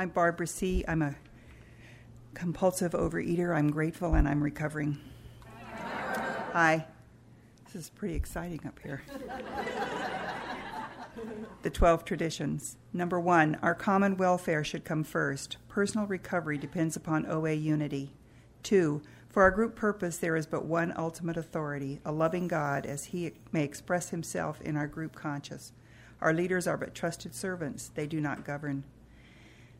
I'm Barbara C. I'm a compulsive overeater. I'm grateful and I'm recovering. Hi. This is pretty exciting up here. the 12 traditions. Number one, our common welfare should come first. Personal recovery depends upon OA unity. Two, for our group purpose, there is but one ultimate authority, a loving God, as he may express himself in our group conscience. Our leaders are but trusted servants, they do not govern.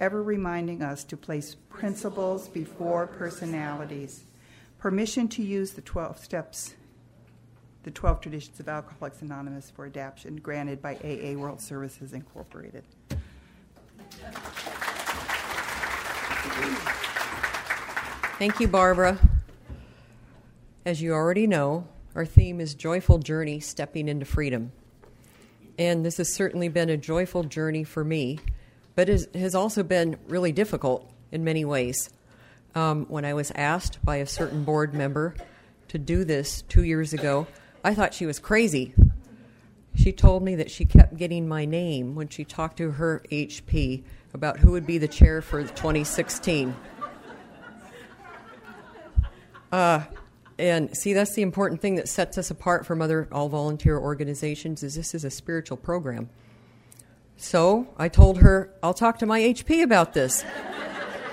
ever reminding us to place principles before personalities. Permission to use the 12 steps, the 12 traditions of Alcoholics Anonymous for adaptation granted by AA World Services Incorporated. Thank you, Barbara. As you already know, our theme is Joyful Journey Stepping into Freedom. And this has certainly been a joyful journey for me, but it has also been really difficult in many ways. Um, when I was asked by a certain board member to do this two years ago, I thought she was crazy. She told me that she kept getting my name when she talked to her HP about who would be the chair for 2016. Uh, and see that's the important thing that sets us apart from other all volunteer organizations is this is a spiritual program so i told her i'll talk to my hp about this.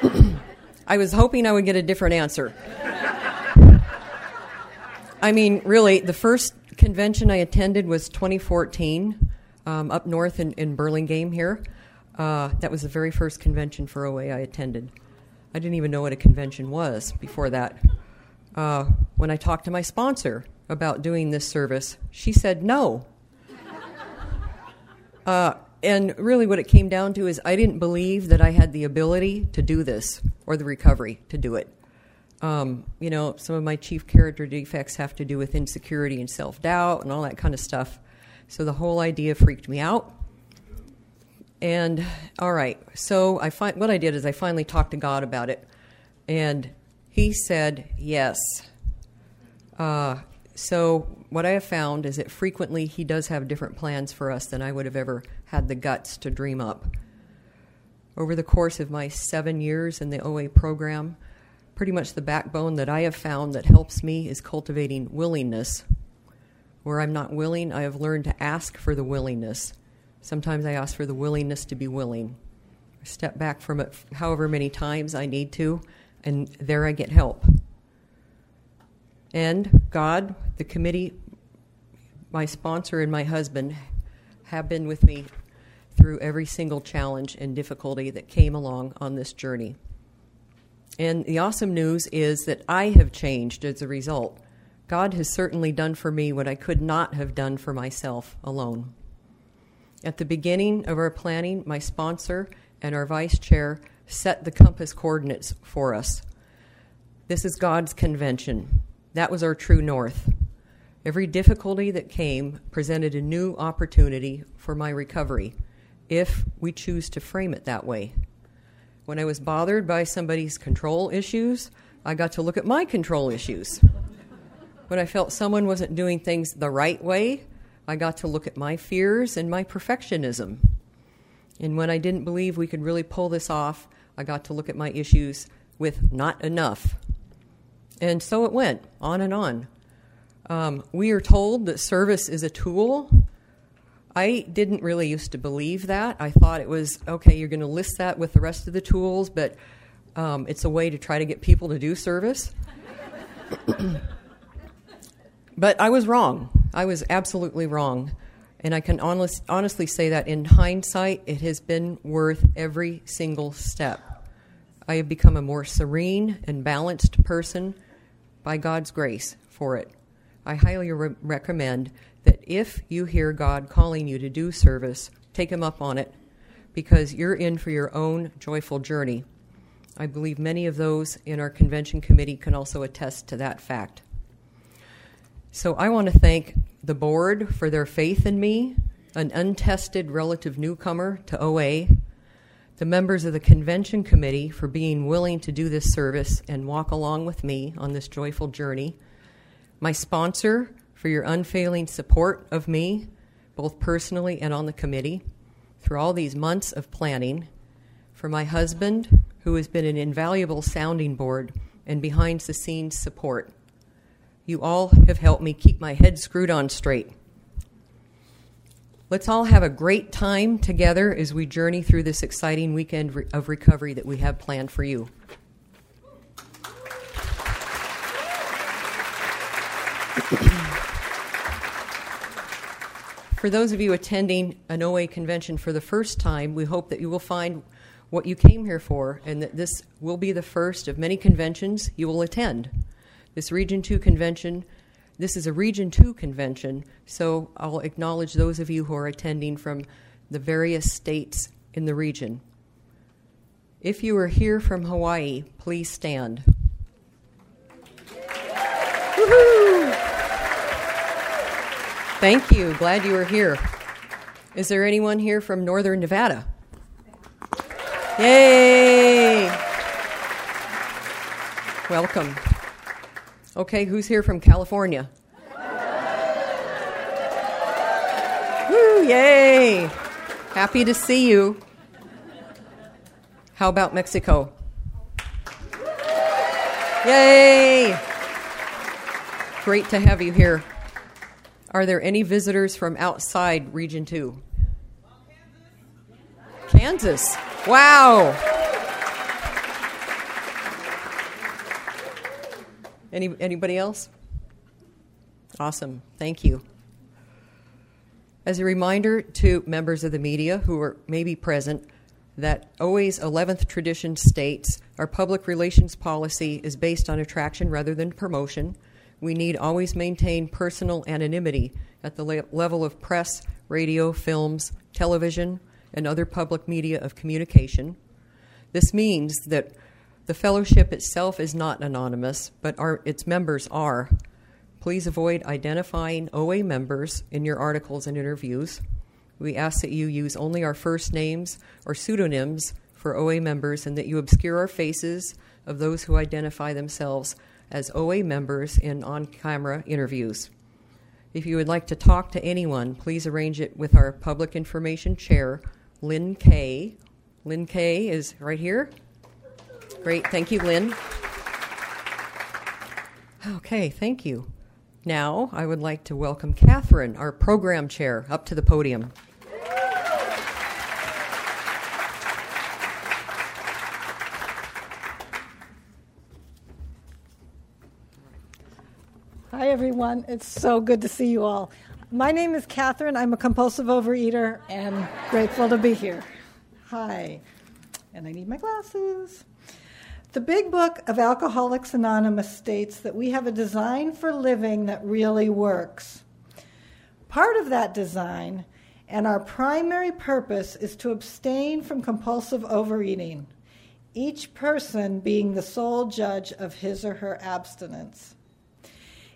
I was hoping i would get a different answer. I mean really the first convention i attended was 2014 um, up north in, in burlingame here. Uh, that was the very first convention for oa i attended. I didn't even know what a convention was before that. Uh, when I talked to my sponsor about doing this service, she said no. Uh, and really, what it came down to is I didn't believe that I had the ability to do this or the recovery to do it. Um, you know, some of my chief character defects have to do with insecurity and self doubt and all that kind of stuff. So the whole idea freaked me out. And all right, so I fi- what I did is I finally talked to God about it, and he said yes. Uh, so, what I have found is that frequently he does have different plans for us than I would have ever had the guts to dream up. Over the course of my seven years in the OA program, pretty much the backbone that I have found that helps me is cultivating willingness. Where I'm not willing, I have learned to ask for the willingness. Sometimes I ask for the willingness to be willing. I step back from it however many times I need to and there I get help. And God, the committee, my sponsor, and my husband have been with me through every single challenge and difficulty that came along on this journey. And the awesome news is that I have changed as a result. God has certainly done for me what I could not have done for myself alone. At the beginning of our planning, my sponsor and our vice chair set the compass coordinates for us. This is God's convention. That was our true north. Every difficulty that came presented a new opportunity for my recovery, if we choose to frame it that way. When I was bothered by somebody's control issues, I got to look at my control issues. When I felt someone wasn't doing things the right way, I got to look at my fears and my perfectionism. And when I didn't believe we could really pull this off, I got to look at my issues with not enough. And so it went on and on. Um, we are told that service is a tool. I didn't really used to believe that. I thought it was okay, you're going to list that with the rest of the tools, but um, it's a way to try to get people to do service. but I was wrong. I was absolutely wrong. And I can honest, honestly say that in hindsight, it has been worth every single step. I have become a more serene and balanced person by God's grace for it. I highly re- recommend that if you hear God calling you to do service, take Him up on it because you're in for your own joyful journey. I believe many of those in our convention committee can also attest to that fact. So I want to thank the board for their faith in me, an untested relative newcomer to OA, the members of the convention committee for being willing to do this service and walk along with me on this joyful journey, my sponsor for your unfailing support of me, both personally and on the committee, through all these months of planning, for my husband, who has been an invaluable sounding board and behind the scenes support. You all have helped me keep my head screwed on straight. Let's all have a great time together as we journey through this exciting weekend of recovery that we have planned for you. For those of you attending an OA convention for the first time, we hope that you will find what you came here for and that this will be the first of many conventions you will attend. This Region 2 convention, this is a Region 2 convention, so I'll acknowledge those of you who are attending from the various states in the region. If you are here from Hawaii, please stand. Thank you. Glad you are here. Is there anyone here from Northern Nevada? Yay! Welcome. Okay, who's here from California? Woo, yay! Happy to see you. How about Mexico? Yay! Great to have you here. Are there any visitors from outside Region 2? Kansas. Wow. Any, anybody else? Awesome. Thank you. As a reminder to members of the media who are maybe present, that OA's 11th tradition states our public relations policy is based on attraction rather than promotion we need always maintain personal anonymity at the la- level of press, radio, films, television, and other public media of communication. This means that the fellowship itself is not anonymous, but our, its members are. Please avoid identifying OA members in your articles and interviews. We ask that you use only our first names or pseudonyms for OA members and that you obscure our faces of those who identify themselves as OA members in on camera interviews. If you would like to talk to anyone, please arrange it with our public information chair, Lynn Kay. Lynn Kay is right here. Great, thank you, Lynn. Okay, thank you. Now I would like to welcome Catherine, our program chair, up to the podium. Everyone. It's so good to see you all. My name is Catherine. I'm a compulsive overeater and grateful to be here. Hi. And I need my glasses. The big book of Alcoholics Anonymous states that we have a design for living that really works. Part of that design and our primary purpose is to abstain from compulsive overeating, each person being the sole judge of his or her abstinence.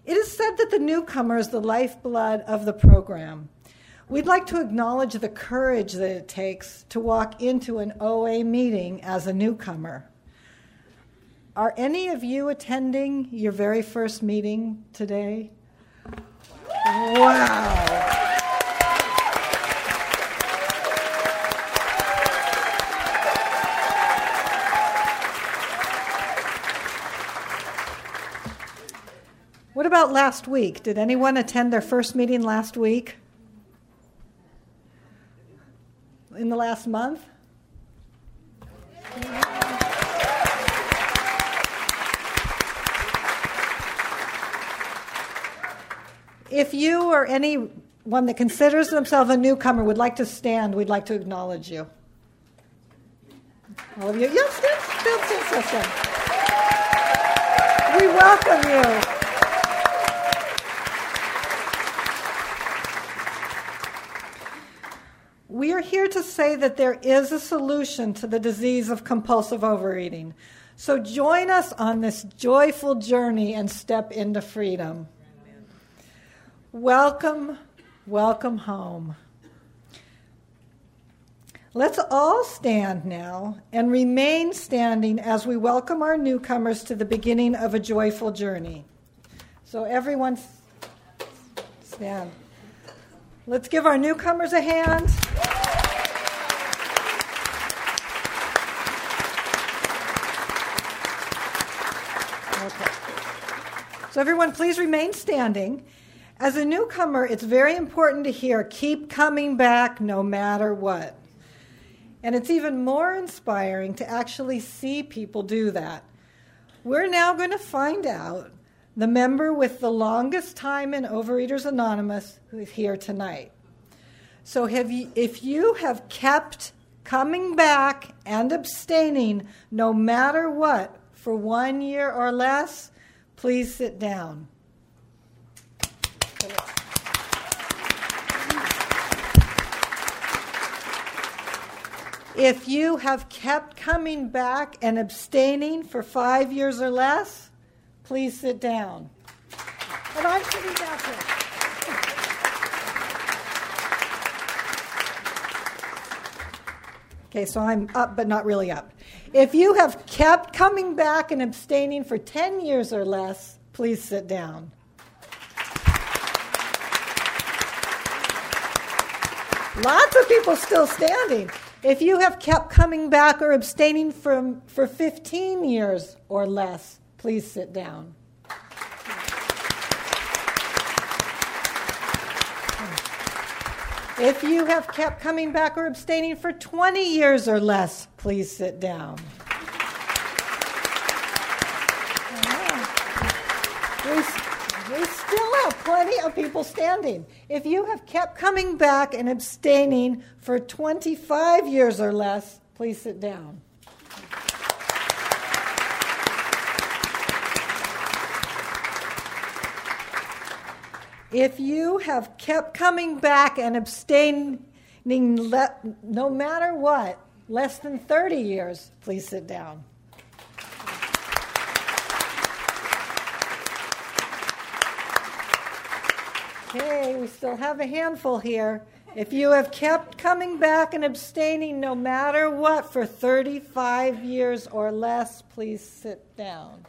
It is said that the newcomer is the lifeblood of the program. We'd like to acknowledge the courage that it takes to walk into an OA meeting as a newcomer. Are any of you attending your very first meeting today? Wow. What about last week? Did anyone attend their first meeting last week? In the last month? If you or anyone that considers themselves a newcomer would like to stand, we'd like to acknowledge you. All of you, yes, stand, stand, stand, stand, stand. We welcome you. We are here to say that there is a solution to the disease of compulsive overeating. So join us on this joyful journey and step into freedom. Welcome, welcome home. Let's all stand now and remain standing as we welcome our newcomers to the beginning of a joyful journey. So, everyone, stand. Let's give our newcomers a hand. So, everyone, please remain standing. As a newcomer, it's very important to hear keep coming back no matter what. And it's even more inspiring to actually see people do that. We're now going to find out the member with the longest time in Overeaters Anonymous who is here tonight. So you, if you have kept coming back and abstaining no matter what for one year or less, please sit down. If you have kept coming back and abstaining for five years or less, please sit down. And I'm here. Okay, so I'm up, but not really up. If you have kept coming back and abstaining for 10 years or less, please sit down. Lots of people still standing. If you have kept coming back or abstaining from, for 15 years or less, please sit down. If you have kept coming back or abstaining for 20 years or less, please sit down. We still have plenty of people standing. If you have kept coming back and abstaining for 25 years or less, please sit down. If you have kept coming back and abstaining le- no matter what, less than 30 years, please sit down. Okay, we still have a handful here. If you have kept coming back and abstaining no matter what for 35 years or less, please sit down.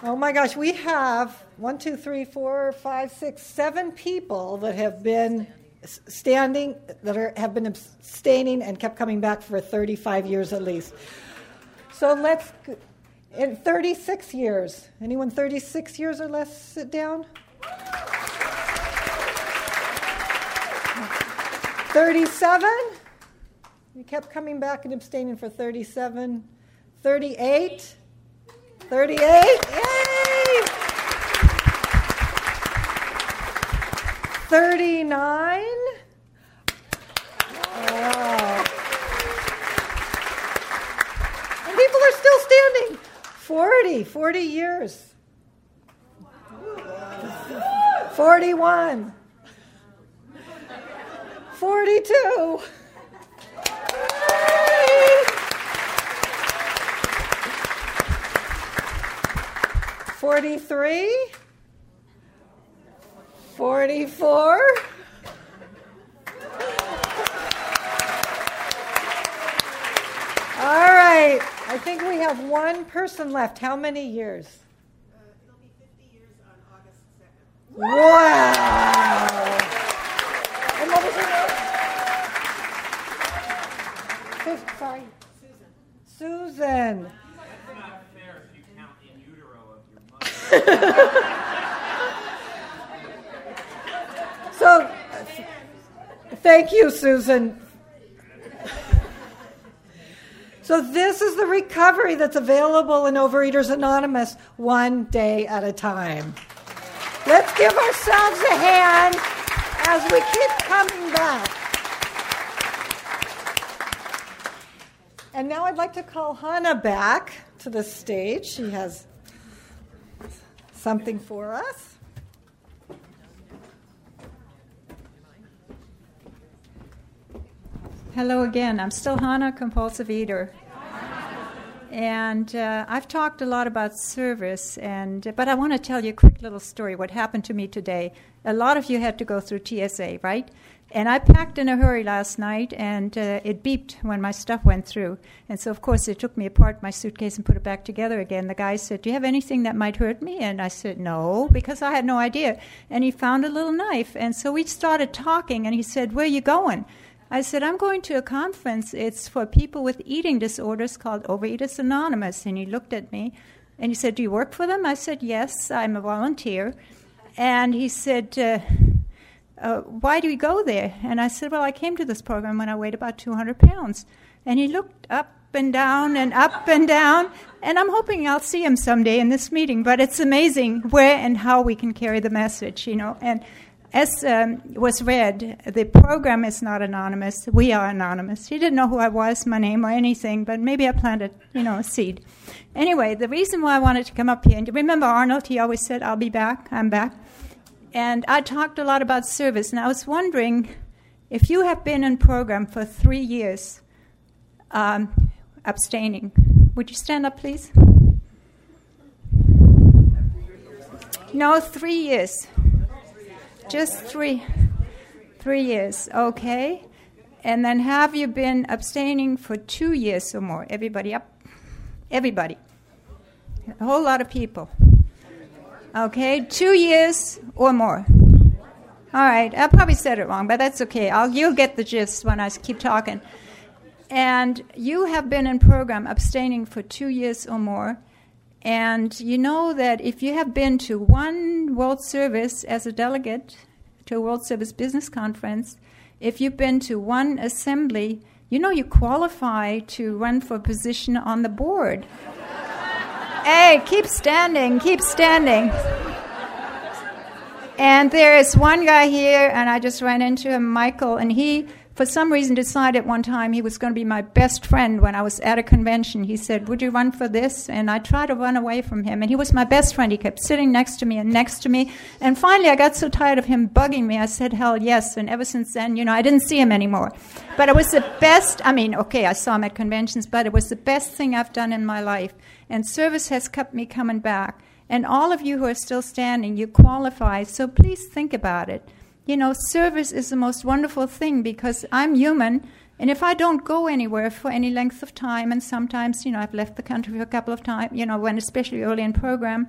Oh my gosh, we have one, two, three, four, five, six, seven people that have been standing that are, have been abstaining and kept coming back for 35 years at least. So let's, in 36 years, anyone 36 years or less sit down? 37? You kept coming back and abstaining for 37. 38? 38? Yay! 39. Wow. And people are still standing. 40, 40 years. 41. 42. Forty-three. 44. All right. I think we have one person left. How many years? Uh, it'll be 50 years on August 2nd. Wow. And what was her name? Fif- Sorry. Susan. Susan. That's not fair if you count in utero of your mother. So, uh, thank you, Susan. So, this is the recovery that's available in Overeaters Anonymous one day at a time. Let's give ourselves a hand as we keep coming back. And now I'd like to call Hannah back to the stage. She has something for us. Hello again. I'm still Hannah, compulsive eater. And uh, I've talked a lot about service, and but I want to tell you a quick little story. What happened to me today? A lot of you had to go through TSA, right? And I packed in a hurry last night, and uh, it beeped when my stuff went through. And so, of course, they took me apart my suitcase and put it back together again. The guy said, "Do you have anything that might hurt me?" And I said, "No," because I had no idea. And he found a little knife, and so we started talking. And he said, "Where are you going?" I said, I'm going to a conference. It's for people with eating disorders called Overeaters Anonymous. And he looked at me and he said, Do you work for them? I said, Yes, I'm a volunteer. And he said, uh, uh, Why do you go there? And I said, Well, I came to this program when I weighed about 200 pounds. And he looked up and down and up and down. And I'm hoping I'll see him someday in this meeting. But it's amazing where and how we can carry the message, you know. And as um, was read, the program is not anonymous. We are anonymous. He didn't know who I was, my name, or anything, but maybe I planted, you know, a seed. Anyway, the reason why I wanted to come up here, and remember Arnold, he always said, I'll be back, I'm back. And I talked a lot about service, and I was wondering if you have been in program for three years, um, abstaining, would you stand up, please? No, three years. Just three, three years, okay. And then have you been abstaining for two years or more? Everybody up? Everybody. A whole lot of people. Okay, two years or more. All right, I probably said it wrong, but that's okay. I'll, you'll get the gist when I keep talking. And you have been in program abstaining for two years or more. And you know that if you have been to one World Service as a delegate to a World Service Business Conference, if you've been to one assembly, you know you qualify to run for a position on the board. hey, keep standing, keep standing. And there is one guy here, and I just ran into him, Michael, and he for some reason decided one time he was going to be my best friend when I was at a convention. He said, Would you run for this? And I tried to run away from him. And he was my best friend. He kept sitting next to me and next to me. And finally, I got so tired of him bugging me, I said, Hell yes. And ever since then, you know, I didn't see him anymore. But it was the best, I mean, okay, I saw him at conventions, but it was the best thing I've done in my life. And service has kept me coming back. And all of you who are still standing, you qualify. So please think about it you know, service is the most wonderful thing because I'm human. And if I don't go anywhere for any length of time, and sometimes, you know, I've left the country for a couple of times, you know, when especially early in program,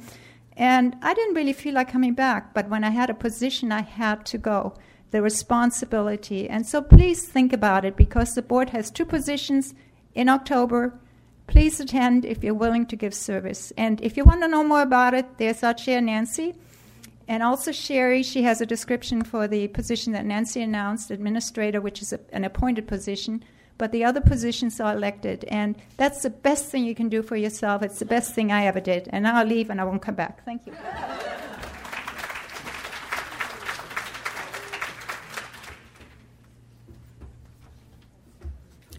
and I didn't really feel like coming back. But when I had a position, I had to go. The responsibility. And so please think about it because the board has two positions in October. Please attend if you're willing to give service. And if you want to know more about it, there's our chair, Nancy. And also, Sherry, she has a description for the position that Nancy announced, administrator, which is a, an appointed position. But the other positions are elected. And that's the best thing you can do for yourself. It's the best thing I ever did. And I'll leave and I won't come back. Thank you.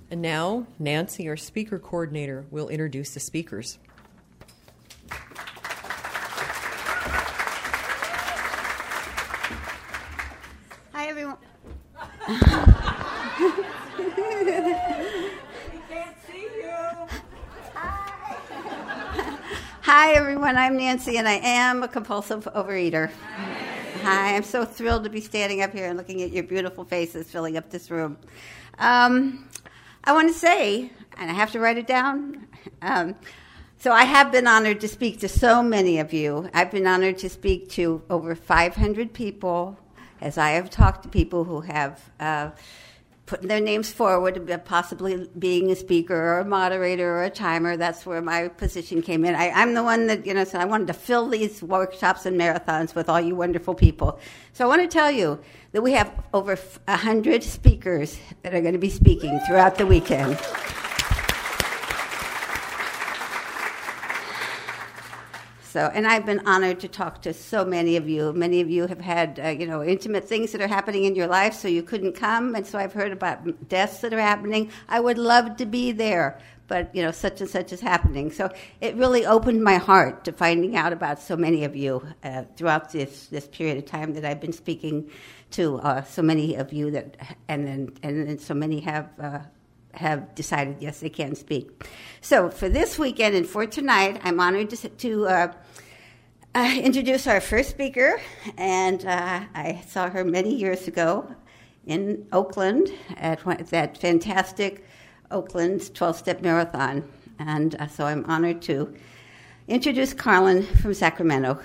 And now, Nancy, our speaker coordinator, will introduce the speakers. Hi, everyone. I'm Nancy, and I am a compulsive overeater. Hi, I'm so thrilled to be standing up here and looking at your beautiful faces filling up this room. Um, I want to say, and I have to write it down. Um, so I have been honored to speak to so many of you. I've been honored to speak to over 500 people, as I have talked to people who have. Uh, putting their names forward, possibly being a speaker or a moderator or a timer. That's where my position came in. I, am the one that, you know, said I wanted to fill these workshops and marathons with all you wonderful people. So I want to tell you that we have over 100 speakers that are going to be speaking throughout the weekend. So, and I've been honored to talk to so many of you. Many of you have had, uh, you know, intimate things that are happening in your life, so you couldn't come. And so I've heard about deaths that are happening. I would love to be there, but you know, such and such is happening. So it really opened my heart to finding out about so many of you uh, throughout this this period of time that I've been speaking to uh, so many of you that, and then and then so many have uh, have decided yes they can speak. So for this weekend and for tonight, I'm honored to, to uh, uh, introduce our first speaker, and uh, I saw her many years ago in Oakland at that fantastic Oakland 12-step marathon, and uh, so I'm honored to introduce Carlin from Sacramento.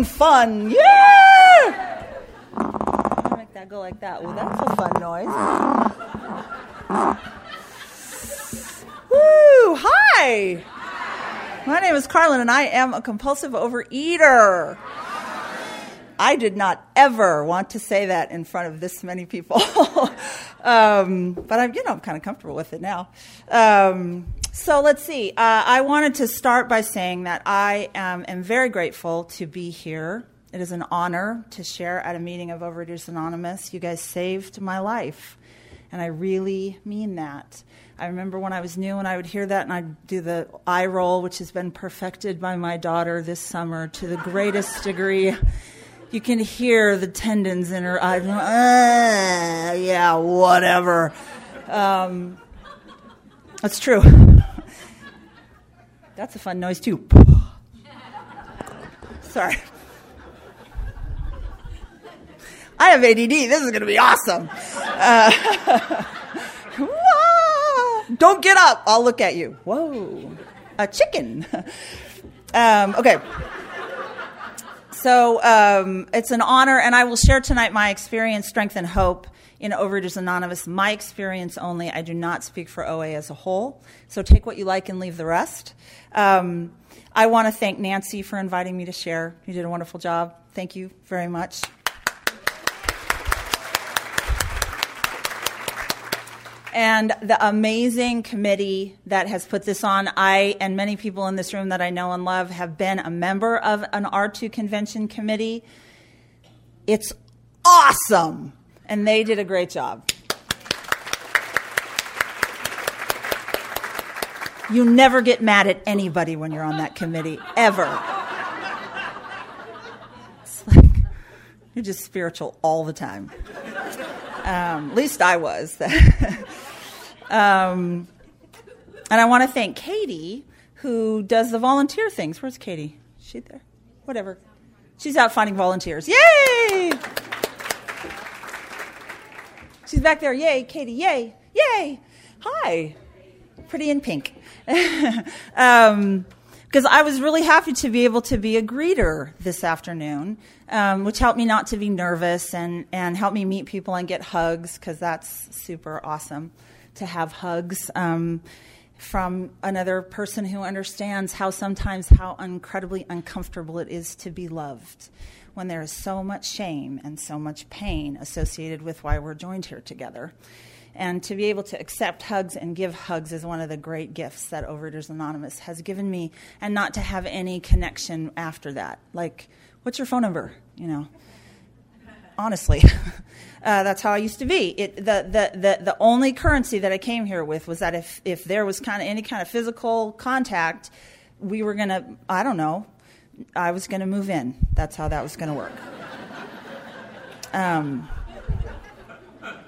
And fun. Yeah! Make that go like that. Well, that's a fun noise. Woo! Hi! My name is Carlin, and I am a compulsive overeater. I did not ever want to say that in front of this many people, um, but I'm, you know, I'm kind of comfortable with it now. Um, so let's see. Uh, I wanted to start by saying that I am, am, very grateful to be here. It is an honor to share at a meeting of Overeaters Anonymous. You guys saved my life, and I really mean that. I remember when I was new and I would hear that and I'd do the eye roll, which has been perfected by my daughter this summer to the greatest degree. You can hear the tendons in her eyes. Uh, yeah, whatever. Um, that's true. That's a fun noise, too. Sorry. I have ADD. This is going to be awesome. Uh, don't get up. I'll look at you. Whoa. A chicken. Um, okay. So um, it's an honor, and I will share tonight my experience, strength, and hope in Overeaters Anonymous. My experience only. I do not speak for OA as a whole. So take what you like and leave the rest. Um, I want to thank Nancy for inviting me to share. You did a wonderful job. Thank you very much. and the amazing committee that has put this on. I and many people in this room that I know and love have been a member of an R2 convention committee. It's awesome and they did a great job. You never get mad at anybody when you're on that committee, ever. It's like you're just spiritual all the time. Um, at least I was. um, and I want to thank Katie, who does the volunteer things. Where's Katie? Is she there? Whatever. She's out finding volunteers. Yay! She's back there. Yay, Katie. Yay. Yay. Hi. Pretty in pink. um, because I was really happy to be able to be a greeter this afternoon, um, which helped me not to be nervous and, and help me meet people and get hugs, because that's super awesome to have hugs um, from another person who understands how sometimes how incredibly uncomfortable it is to be loved when there is so much shame and so much pain associated with why we're joined here together. And to be able to accept hugs and give hugs is one of the great gifts that Overeaters Anonymous has given me, and not to have any connection after that. Like, what's your phone number? You know, honestly. Uh, that's how I used to be. It, the, the, the, the only currency that I came here with was that if, if there was kind of any kind of physical contact, we were going to, I don't know, I was going to move in. That's how that was going to work. Um,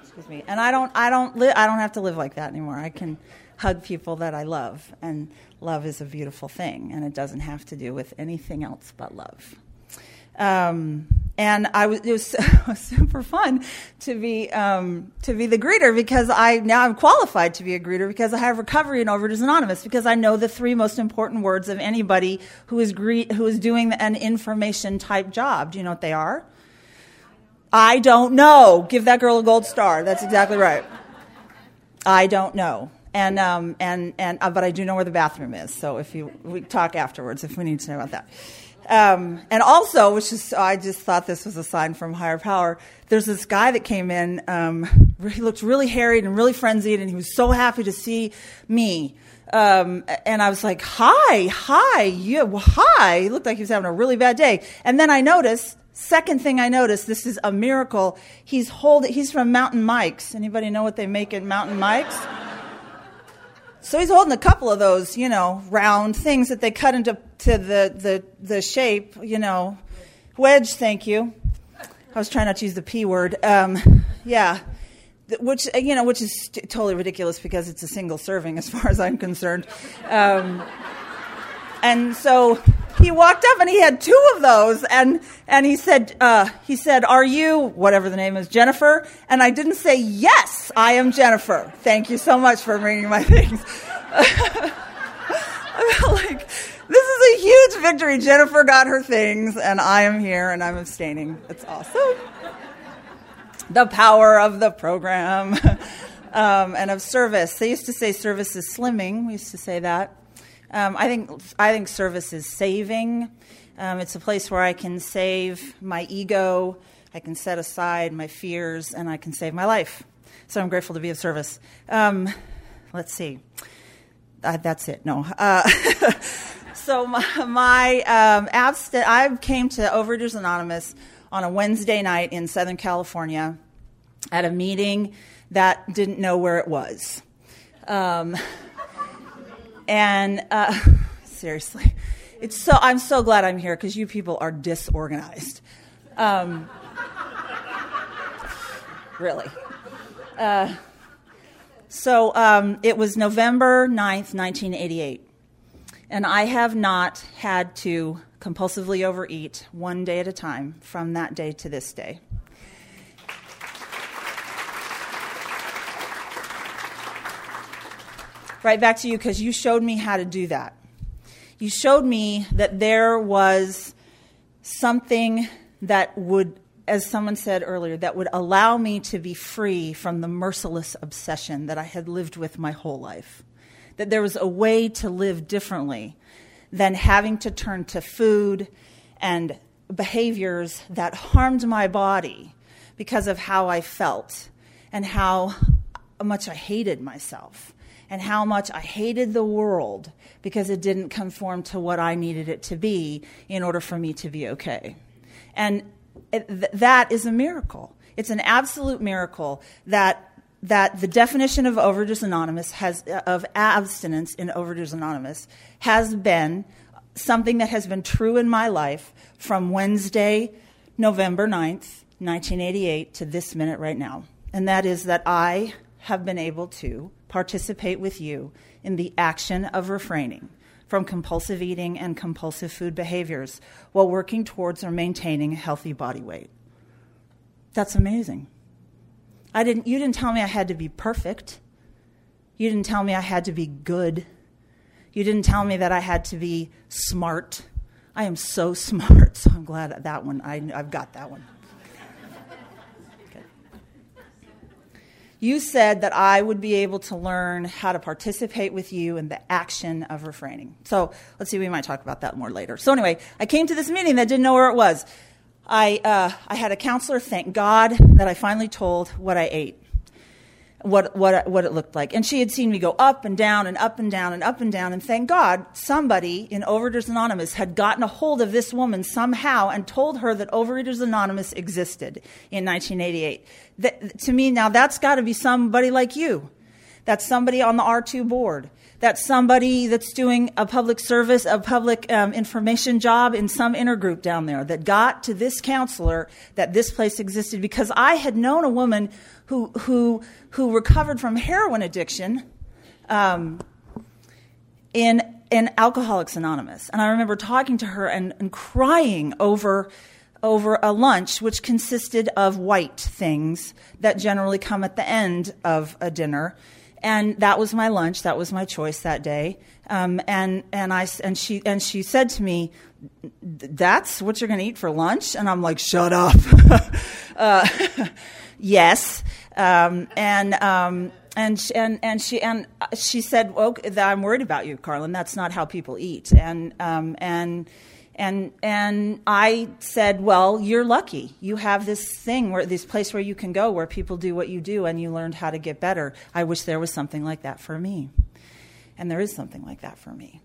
excuse me. And I don't, I don't, li- I don't have to live like that anymore. I can hug people that I love, and love is a beautiful thing, and it doesn't have to do with anything else but love. Um, and I was, it was, super fun to be um, to be the greeter because I now I'm qualified to be a greeter because I have recovery and Overeaters Anonymous because I know the three most important words of anybody who is greet who is doing an information type job. Do you know what they are? I don't know. Give that girl a gold star. That's exactly right. I don't know. And um, and and uh, but I do know where the bathroom is. So if you we talk afterwards if we need to know about that. Um, and also, which is, I just thought this was a sign from higher power. There's this guy that came in. Um, he looked really harried and really frenzied, and he was so happy to see me. Um, and I was like, "Hi, hi, well, hi." He looked like he was having a really bad day. And then I noticed. Second thing I noticed, this is a miracle. He's holding. He's from Mountain Mike's. Anybody know what they make at Mountain Mike's? So he's holding a couple of those, you know, round things that they cut into to the, the, the shape, you know. Wedge, thank you. I was trying not to use the P word. Um, yeah. Which, you know, which is totally ridiculous because it's a single serving as far as I'm concerned. Um, and so he walked up and he had two of those. And and he said uh, he said are you whatever the name is jennifer? And i didn't say yes i am jennifer. Thank you so much for bringing my things. I felt like this is a huge victory. Jennifer got her things and i am here and i'm abstaining. It's awesome. The power of the program um, and of service. They used to say service is slimming. We used to say that um, I think I think service is saving. Um, it's a place where I can save my ego, I can set aside my fears, and I can save my life. So I'm grateful to be of service. Um, let's see. Uh, that's it. No. Uh, so my, my um, abst- I came to Overeaters Anonymous on a Wednesday night in Southern California at a meeting that didn't know where it was. And uh, seriously, it's so I'm so glad I'm here because you people are disorganized. Um, really. Uh, so um, it was November 9th, 1988. And I have not had to compulsively overeat one day at a time from that day to this day. Right back to you because you showed me how to do that. You showed me that there was something that would, as someone said earlier, that would allow me to be free from the merciless obsession that I had lived with my whole life. That there was a way to live differently than having to turn to food and behaviors that harmed my body because of how I felt and how much I hated myself and how much I hated the world because it didn't conform to what I needed it to be in order for me to be okay. And th- that is a miracle. It's an absolute miracle that that the definition of Overeaters Anonymous has of abstinence in Overeaters Anonymous has been something that has been true in my life from Wednesday, November 9th, 1988 to this minute right now. And that is that I have been able to participate with you in the action of refraining from compulsive eating and compulsive food behaviors while working towards or maintaining a healthy body weight. That's amazing. I didn't, you didn't tell me I had to be perfect. You didn't tell me I had to be good. You didn't tell me that I had to be smart. I am so smart, so I'm glad that one, I, I've got that one. You said that I would be able to learn how to participate with you in the action of refraining. So let's see, we might talk about that more later. So anyway, I came to this meeting that didn't know where it was. I, uh, I had a counselor, thank God, that I finally told what I ate what, what, what it looked like. And she had seen me go up and down and up and down and up and down. And thank God somebody in Overeaters Anonymous had gotten a hold of this woman somehow and told her that Overeaters Anonymous existed in 1988. That, to me, now that's got to be somebody like you. That's somebody on the R2 board. That's somebody that's doing a public service, a public um, information job in some intergroup down there that got to this counselor that this place existed because I had known a woman who, who, who recovered from heroin addiction um, in, in Alcoholics Anonymous. And I remember talking to her and, and crying over over a lunch which consisted of white things that generally come at the end of a dinner. And that was my lunch. That was my choice that day. Um, and and I and she and she said to me, "That's what you're going to eat for lunch." And I'm like, "Shut up." uh, yes. Um, and um, and she, and and she and she said, "Well, I'm worried about you, Carlin. That's not how people eat." And um, and and and I said, "Well, you're lucky. You have this thing where this place where you can go where people do what you do, and you learned how to get better. I wish there was something like that for me, and there is something like that for me."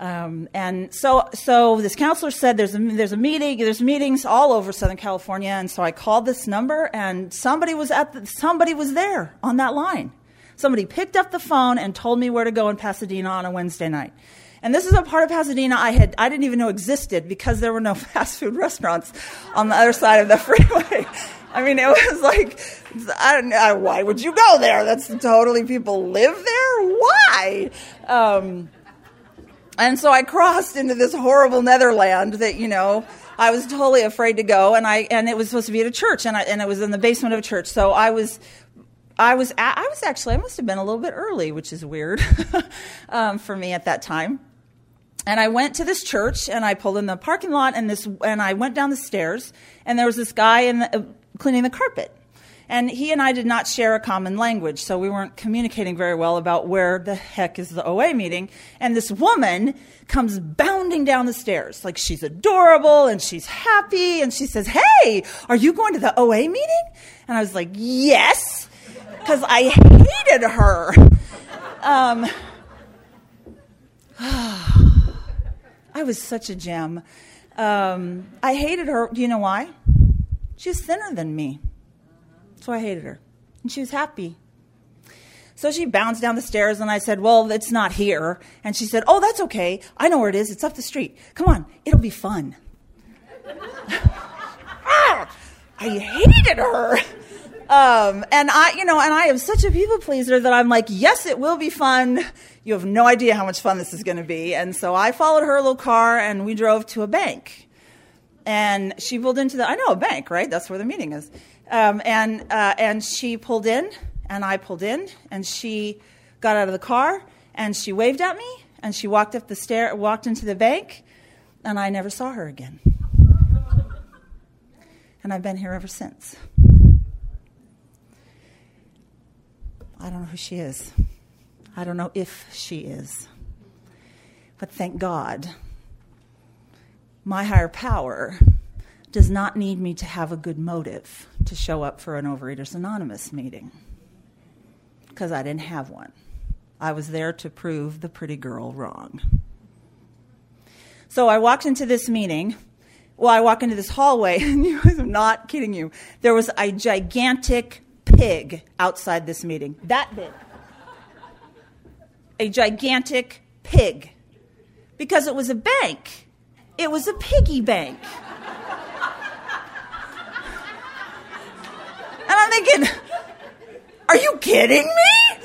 Um, and so, so this counselor said there's a, there's a meeting, there's meetings all over Southern California, and so I called this number, and somebody was at the, somebody was there on that line. Somebody picked up the phone and told me where to go in Pasadena on a Wednesday night. And this is a part of Pasadena I had I didn't even know existed because there were no fast food restaurants on the other side of the freeway. I mean, it was like I don't know why would you go there? That's totally people live there. Why? Um, and so I crossed into this horrible Netherland that you know I was totally afraid to go, and I and it was supposed to be at a church, and I, and it was in the basement of a church. So I was I was I was actually I must have been a little bit early, which is weird um, for me at that time. And I went to this church and I pulled in the parking lot and this and I went down the stairs and there was this guy in the, uh, cleaning the carpet. And he and I did not share a common language, so we weren't communicating very well about where the heck is the OA meeting. And this woman comes bounding down the stairs. Like she's adorable and she's happy. And she says, Hey, are you going to the OA meeting? And I was like, Yes, because I hated her. Um, I was such a gem. Um, I hated her. Do you know why? She's thinner than me. So I hated her. And she was happy. So she bounced down the stairs, and I said, Well, it's not here. And she said, Oh, that's okay. I know where it is. It's up the street. Come on, it'll be fun. ah, I hated her. Um, and I, you know, and I am such a people pleaser that I'm like, yes, it will be fun. You have no idea how much fun this is going to be. And so I followed her little car and we drove to a bank. And she pulled into the, I know a bank, right? That's where the meeting is. Um, and, uh, and she pulled in and I pulled in and she got out of the car and she waved at me and she walked up the stair, walked into the bank and I never saw her again. And I've been here ever since. I don't know who she is. I don't know if she is. But thank God, my higher power does not need me to have a good motive to show up for an Overeaters Anonymous meeting because I didn't have one. I was there to prove the pretty girl wrong. So I walked into this meeting. Well, I walk into this hallway, and I'm not kidding you. There was a gigantic pig outside this meeting. That big. A gigantic pig. Because it was a bank. It was a piggy bank. And I'm thinking, are you kidding me?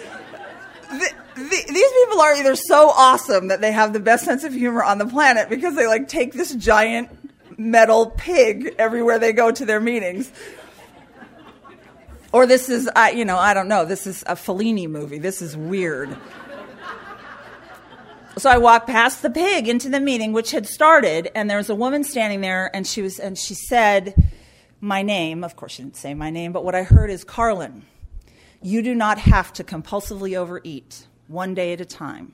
The, the, these people are either so awesome that they have the best sense of humor on the planet because they like take this giant metal pig everywhere they go to their meetings or this is, you know, I don't know. This is a Fellini movie. This is weird. So I walked past the pig into the meeting, which had started, and there was a woman standing there, and she was, and she said my name. Of course, she didn't say my name, but what I heard is Carlin. You do not have to compulsively overeat one day at a time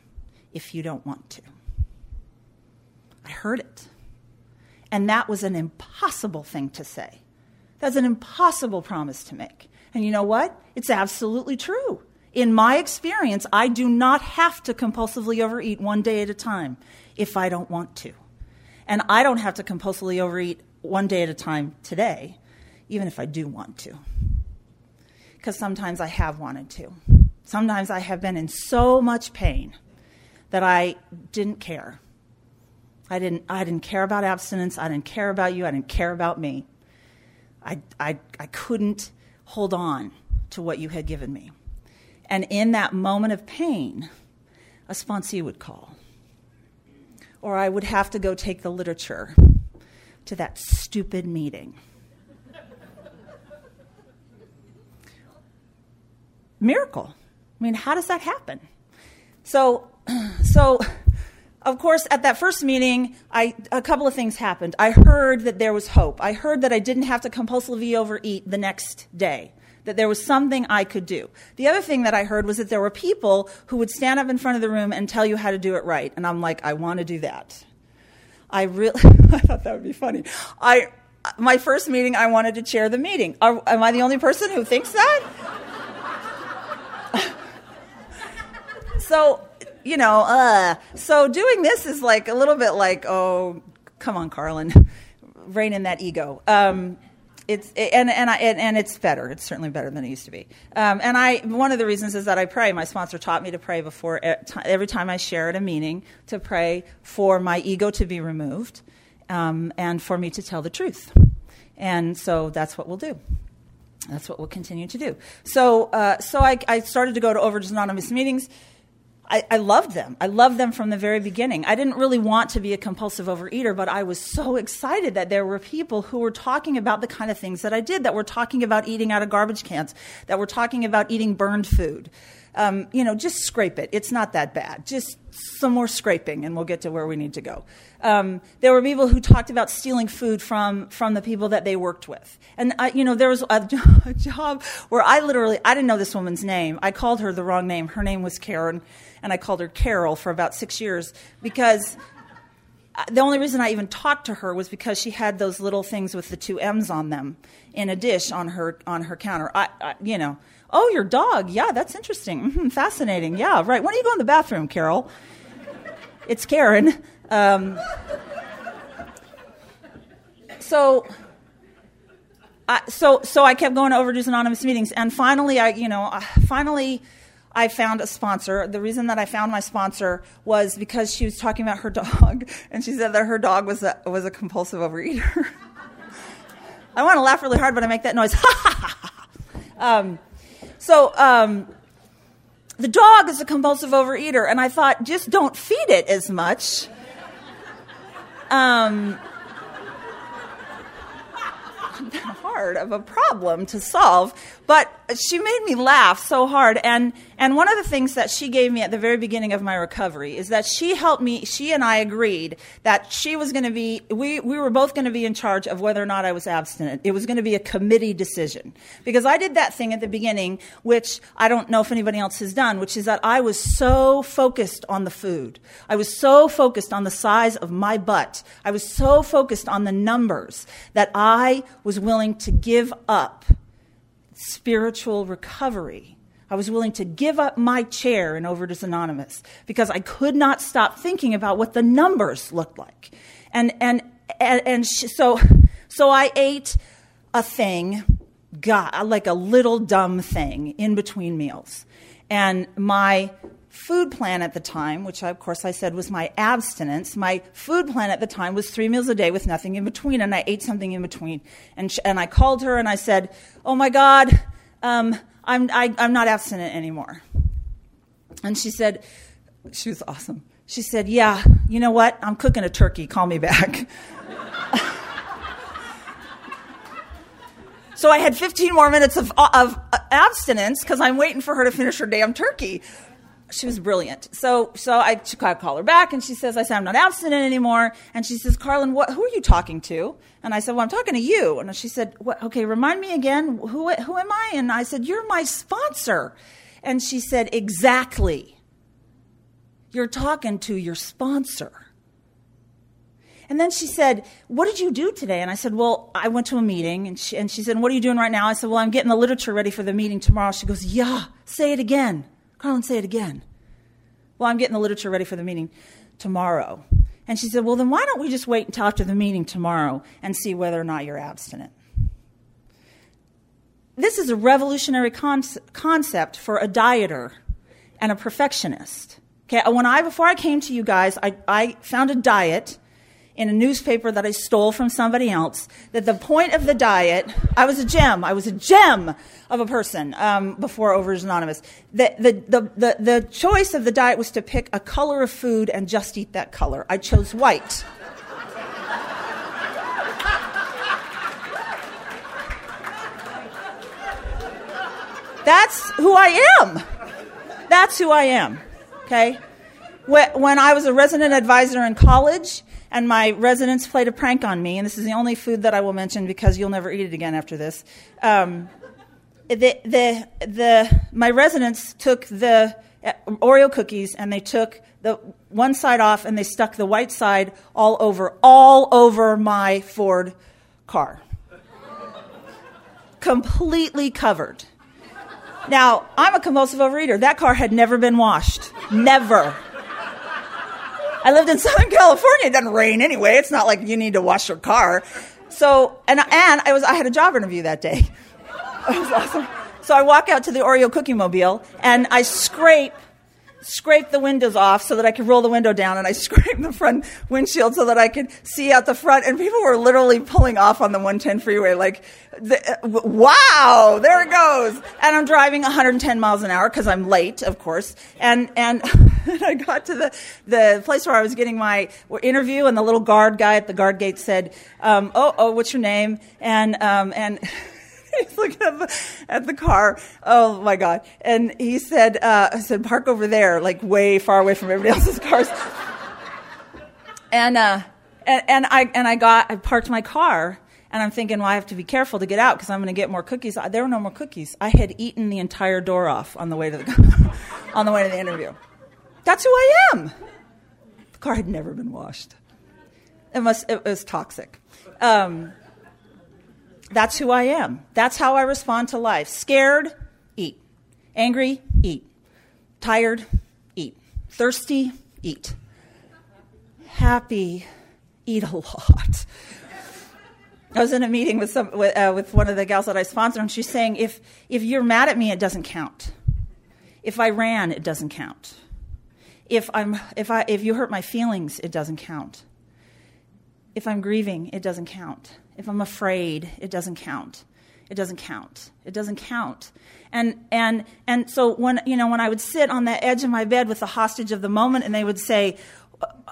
if you don't want to. I heard it. And that was an impossible thing to say. That's an impossible promise to make. And you know what? It's absolutely true. In my experience, I do not have to compulsively overeat one day at a time if I don't want to. And I don't have to compulsively overeat one day at a time today, even if I do want to. Because sometimes I have wanted to. Sometimes I have been in so much pain that I didn't care. I didn't, I didn't care about abstinence. I didn't care about you. I didn't care about me. I, I, I couldn't hold on to what you had given me. And in that moment of pain, a sponsee would call. Or I would have to go take the literature to that stupid meeting. Miracle. I mean, how does that happen? So, so of course, at that first meeting, I, a couple of things happened. I heard that there was hope. I heard that I didn't have to compulsively overeat the next day, that there was something I could do. The other thing that I heard was that there were people who would stand up in front of the room and tell you how to do it right. And I'm like, I want to do that. I really, I thought that would be funny. I, my first meeting, I wanted to chair the meeting. Are, am I the only person who thinks that? so you know, uh. So doing this is like a little bit like, oh, come on, Carlin, rein in that ego. Um, it's and and I and, and, it's better. It's certainly better than it used to be. Um, and I one of the reasons is that I pray. My sponsor taught me to pray before every time I share at a meeting to pray for my ego to be removed, um, and for me to tell the truth. And so that's what we'll do. That's what we'll continue to do. So uh, so I, I started to go to Overeaters Anonymous meetings. I, I, loved them. I loved them from the very beginning. I didn't really want to be a compulsive overeater, but I was so excited that there were people who were talking about the kind of things that I did, that were talking about eating out of garbage cans, that were talking about eating burned food. Um, you know, just scrape it. It's not that bad. Just some more scraping, and we'll get to where we need to go. Um, there were people who talked about stealing food from from the people that they worked with, and I, you know, there was a, a job where I literally I didn't know this woman's name. I called her the wrong name. Her name was Karen and I called her Carol for about six years because the only reason I even talked to her was because she had those little things with the two M's on them in a dish on her on her counter. I, I you know, oh, your dog, yeah, that's interesting, mm-hmm, fascinating, yeah, right. When do you go in the bathroom, Carol? It's Karen. Um, so. I, so, so I kept going to Overeaters Anonymous meetings, and finally, I, you know, finally, I found a sponsor. The reason that I found my sponsor was because she was talking about her dog, and she said that her dog was a, was a compulsive overeater. I want to laugh really hard, but I make that noise. um, so um, the dog is a compulsive overeater, and I thought, just don't feed it as much. Um, hard of a problem to solve, but she made me laugh so hard. And, and one of the things that she gave me at the very beginning of my recovery is that she helped me, she and I agreed that she was going to be, we, we were both going to be in charge of whether or not I was abstinent. It was going to be a committee decision. Because I did that thing at the beginning, which I don't know if anybody else has done, which is that I was so focused on the food. I was so focused on the size of my butt. I was so focused on the numbers that I was willing to give up spiritual recovery. I was willing to give up my chair in Overeaters Anonymous because I could not stop thinking about what the numbers looked like. And, and, and, and so, so I ate a thing, God, like a little dumb thing in between meals. And my food plan at the time, which of course I said was my abstinence, my food plan at the time was three meals a day with nothing in between, and I ate something in between. And, sh- and I called her and I said, Oh my God, um, I'm, I, am i am not abstinent anymore. And she said, She was awesome. She said, Yeah, you know what? I'm cooking a turkey. Call me back. So I had 15 more minutes of, of abstinence because I'm waiting for her to finish her damn turkey she was brilliant. So, so I, I call her back, and she says, "I said I'm not abstinent anymore." And she says, "Carlin, what? Who are you talking to?" And I said, "Well, I'm talking to you." And she said, "What? Okay, remind me again. Who? Who am I?" And I said, "You're my sponsor." And she said, "Exactly. You're talking to your sponsor." And then she said, What did you do today? And I said, Well, I went to a meeting. And she, and she said, What are you doing right now? I said, Well, I'm getting the literature ready for the meeting tomorrow. She goes, Yeah, say it again. Carlin, say it again. Well, I'm getting the literature ready for the meeting tomorrow. And she said, Well, then why don't we just wait until after the meeting tomorrow and see whether or not you're abstinent? this is a revolutionary con- concept for a dieter and a perfectionist. Okay, when I before I came to you guys, I, I found a diet in a newspaper that I stole from somebody else. That the point of the diet, I was a gem. I was a gem of a person um, before Overeaters Anonymous. The, the, the, the, the choice of the diet was to pick a color of food and just eat that color. I chose white. That's who I am. That's who I am. Okay? When I was a resident advisor in college, and my residents played a prank on me, and this is the only food that I will mention because you'll never eat it again after this. Um, the, the, the, my residents took the uh, Oreo cookies and they took the one side off and they stuck the white side all over, all over my Ford car. Completely covered. Now, I'm a compulsive overeater. That car had never been washed. Never. I lived in Southern California. It doesn't rain anyway. It's not like you need to wash your car. So, and, and I was, I had a job interview that day. It was awesome. So I walk out to the Oreo cookie mobile and I scrape scrape the windows off so that I could roll the window down, and I scraped the front windshield so that I could see out the front. And people were literally pulling off on the 110 freeway, like, the, "Wow, there it goes!" And I'm driving 110 miles an hour because I'm late, of course. And and I got to the the place where I was getting my interview, and the little guard guy at the guard gate said, um, "Oh, oh, what's your name?" And um, and he's looking at the, at the car. Oh my God. And he said, uh, I said, park over there, like way far away from everybody else's cars. and, uh, and, and I, and I got, I parked my car and I'm thinking, well, I have to be careful to get out because I'm going to get more cookies. There were no more cookies. I had eaten the entire door off on the way to the, on the way to the interview. That's who I am. The car had never been washed. It must, it was toxic. Um, that's who I am. That's how I respond to life. Scared, eat. Angry, eat. Tired, eat. Thirsty, eat. Happy, eat a lot. I was in a meeting with some with, uh, with one of the gals that I sponsor, and she's saying, if if you're mad at me, it doesn't count. If I ran, it doesn't count. If I'm if I if you hurt my feelings, it doesn't count. If I'm grieving, it doesn't count. If I'm afraid, it doesn't count. It doesn't count. It doesn't count. And and and so when you know when I would sit on the edge of my bed with the hostage of the moment and they would say,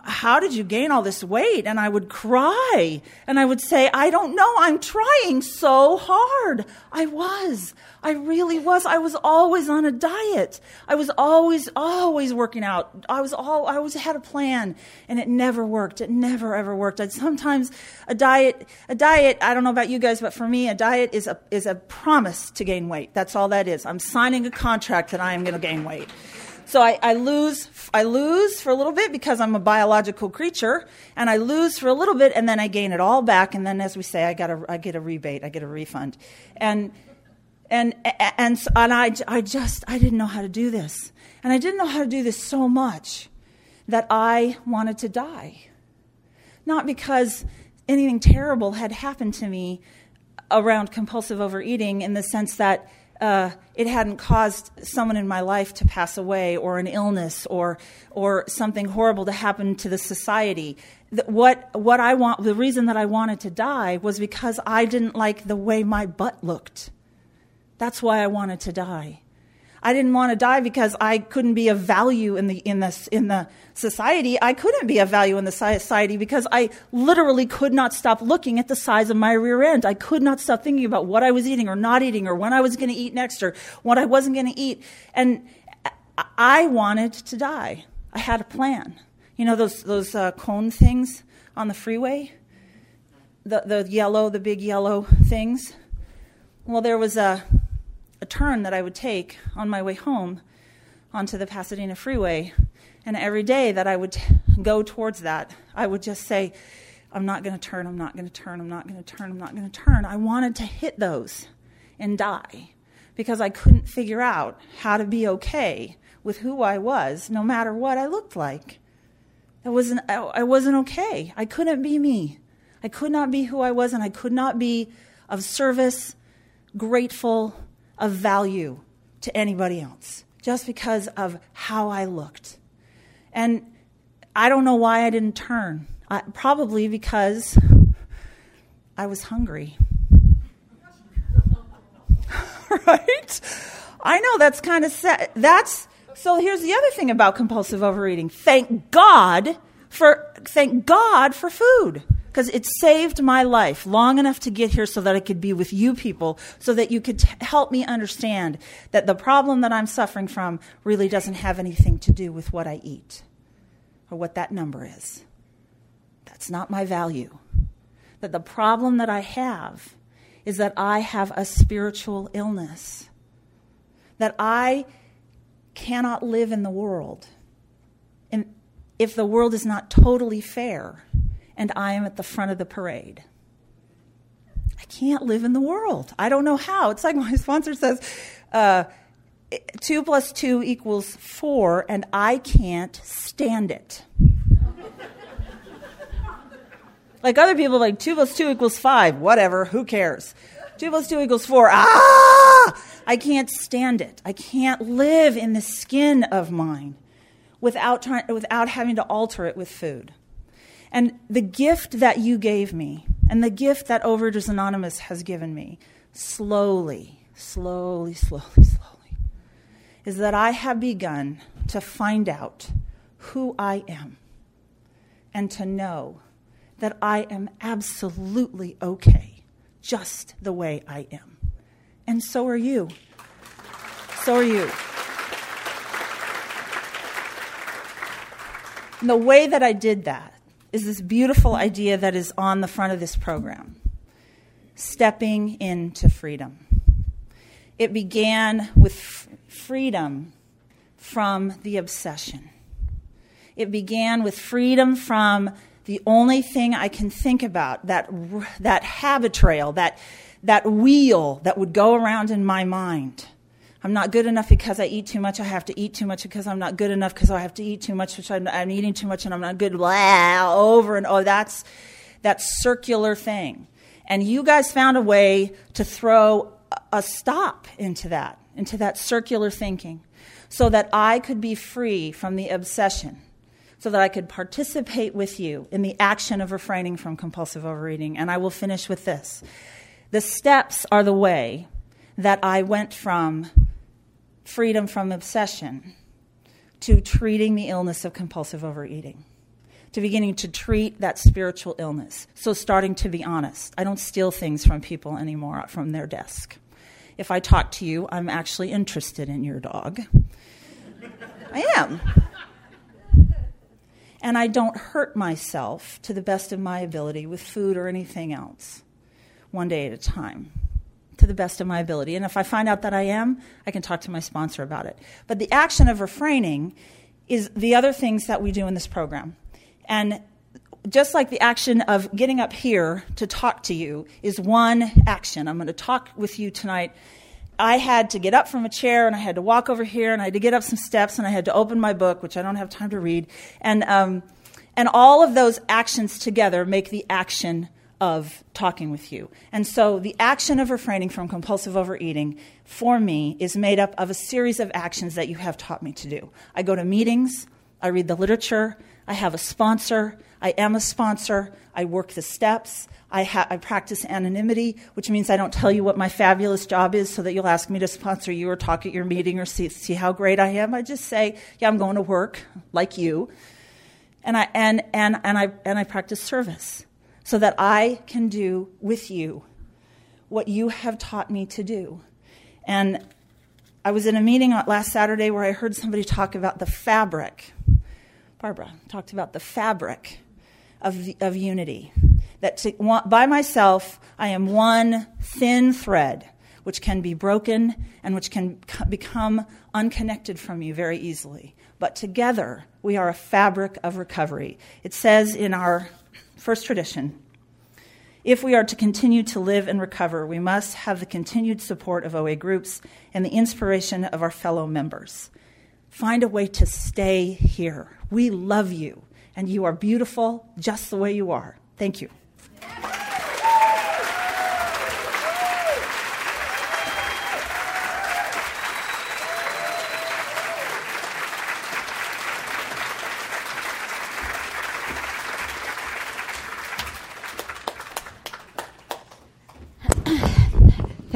how did you gain all this weight? And I would cry and I would say, I don't know. I'm trying so hard. I was. I really was. I was always on a diet. I was always, always working out. I was all, I always had a plan and it never worked. It never ever worked. I'd sometimes a diet, a diet, I don't know about you guys, but for me, a diet is a, is a promise to gain weight. That's all that is. I'm signing a contract that I am going to gain weight. So I, I, lose, I lose for a little bit because I'm a biological creature, and I lose for a little bit, and then I gain it all back, and then, as we say, I, got a, I get a rebate, I get a refund, and and and and I, I just I didn't know how to do this, and I didn't know how to do this so much that I wanted to die, not because anything terrible had happened to me around compulsive overeating in the sense that uh, it hadn't caused someone in my life to pass away or an illness or or something horrible to happen to the society. what what I want the reason that I wanted to die was because I didn't like the way my butt looked. That's why I wanted to die. I didn't want to die because I couldn't be of value in the in the in the society. I couldn't be of value in the society because I literally could not stop looking at the size of my rear end. I could not stop thinking about what I was eating or not eating or when I was going to eat next or what I wasn't going to eat. And I wanted to die. I had a plan. You know those those uh, cone things on the freeway, the the yellow, the big yellow things. Well, there was a a turn that I would take on my way home onto the Pasadena freeway. And every day that I would t- go towards that, I would just say, I'm not going to turn, I'm not going to turn, I'm not going to turn, I'm not going to turn. I wanted to hit those and die because I couldn't figure out how to be okay with who I was, no matter what I looked like. That wasn't, I wasn't okay. I couldn't be me. I could not be who I was, and I could not be of service grateful of value to anybody else just because of how I looked. And I don't know why I didn't turn. I, probably because I was hungry. right? I know that's kind of sad. That's so here's the other thing about compulsive overeating. Thank God for thank God for food because it saved my life long enough to get here so that I could be with you people, so that you could t- help me understand that the problem that I'm suffering from really doesn't have anything to do with what I eat or what that number is. That's not my value. That the problem that I have is that I have a spiritual illness, that I cannot live in the world. And if the world is not totally fair, and I am at the front of the parade. I can't live in the world. I don't know how. It's like my sponsor says uh, two plus two equals four, and I can't stand it. like other people, like two plus two equals five, whatever, who cares? Two plus two equals four. Ah! I can't stand it. I can't live in the skin of mine without, trying, without having to alter it with food. And the gift that you gave me, and the gift that Overeaters Anonymous has given me, slowly, slowly, slowly, slowly, is that I have begun to find out who I am and to know that I am absolutely okay just the way I am. And so are you. So are you. And the way that I did that is this beautiful idea that is on the front of this program stepping into freedom. It began with f- freedom from the obsession. It began with freedom from the only thing I can think about, that, that Habitrail, that, that wheel that would go around in my mind I'm not good enough because I eat too much. I have to eat too much because I'm not good enough because I have to eat too much, which I'm, I'm eating too much and I'm not good. Blah, over and oh, that's that circular thing. And you guys found a way to throw a stop into that, into that circular thinking, so that I could be free from the obsession, so that I could participate with you in the action of refraining from compulsive overeating. And I will finish with this. The steps are the way that I went from freedom from obsession to treating the illness of compulsive overeating, to beginning to treat that spiritual illness. So, starting to be honest. I don't steal things from people anymore from their desk. If I talk to you, I'm actually interested in your dog. I am. And I don't hurt myself to the best of my ability with food or anything else, one day at a time to the best of my ability. And if I find out that I am, I can talk to my sponsor about it. But the action of refraining is the other things that we do in this program. And just like the action of getting up here to talk to you is one action. I'm going to talk with you tonight. I had to get up from a chair and I had to walk over here and I had to get up some steps and I had to open my book, which I don't have time to read. And, um, and all of those actions together make the action of talking with you. And so the action of refraining from compulsive overeating for me is made up of a series of actions that you have taught me to do. I go to meetings, I read the literature, I have a sponsor, I am a sponsor, I work the steps, I, ha- I practice anonymity, which means I don't tell you what my fabulous job is so that you'll ask me to sponsor you or talk at your meeting or see, see how great I am. I just say, yeah, I'm going to work like you. And I, and, and, and I, and I practice service so that I can do with you what you have taught me to do. And I was in a meeting last Saturday where I heard somebody talk about the fabric. Barbara talked about the fabric of, of unity. That to, by myself, I am one thin thread which can be broken and which can become unconnected from you very easily. But together, we are a fabric of recovery. It says in our first tradition. If we are to continue to live and recover, we must have the continued support of OA groups and the inspiration of our fellow members. Find a way to stay here. We love you, and you are beautiful just the way you are. Thank you.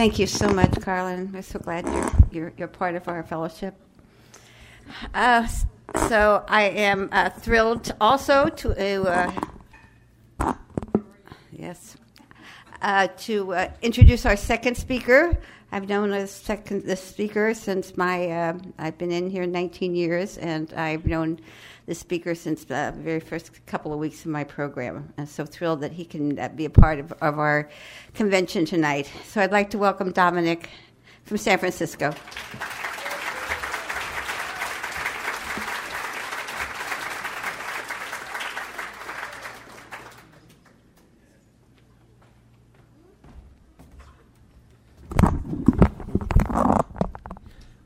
Thank you so much, Carlin. We're so glad you're, you're, you're part of our fellowship. Uh, so I am uh, thrilled also to, uh, yes, uh, to uh, introduce our second speaker. I've known this second this speaker since my uh, I've been in here 19 years, and I've known the speaker since the very first couple of weeks of my program. I'm so thrilled that he can uh, be a part of, of our convention tonight. So I'd like to welcome Dominic from San Francisco.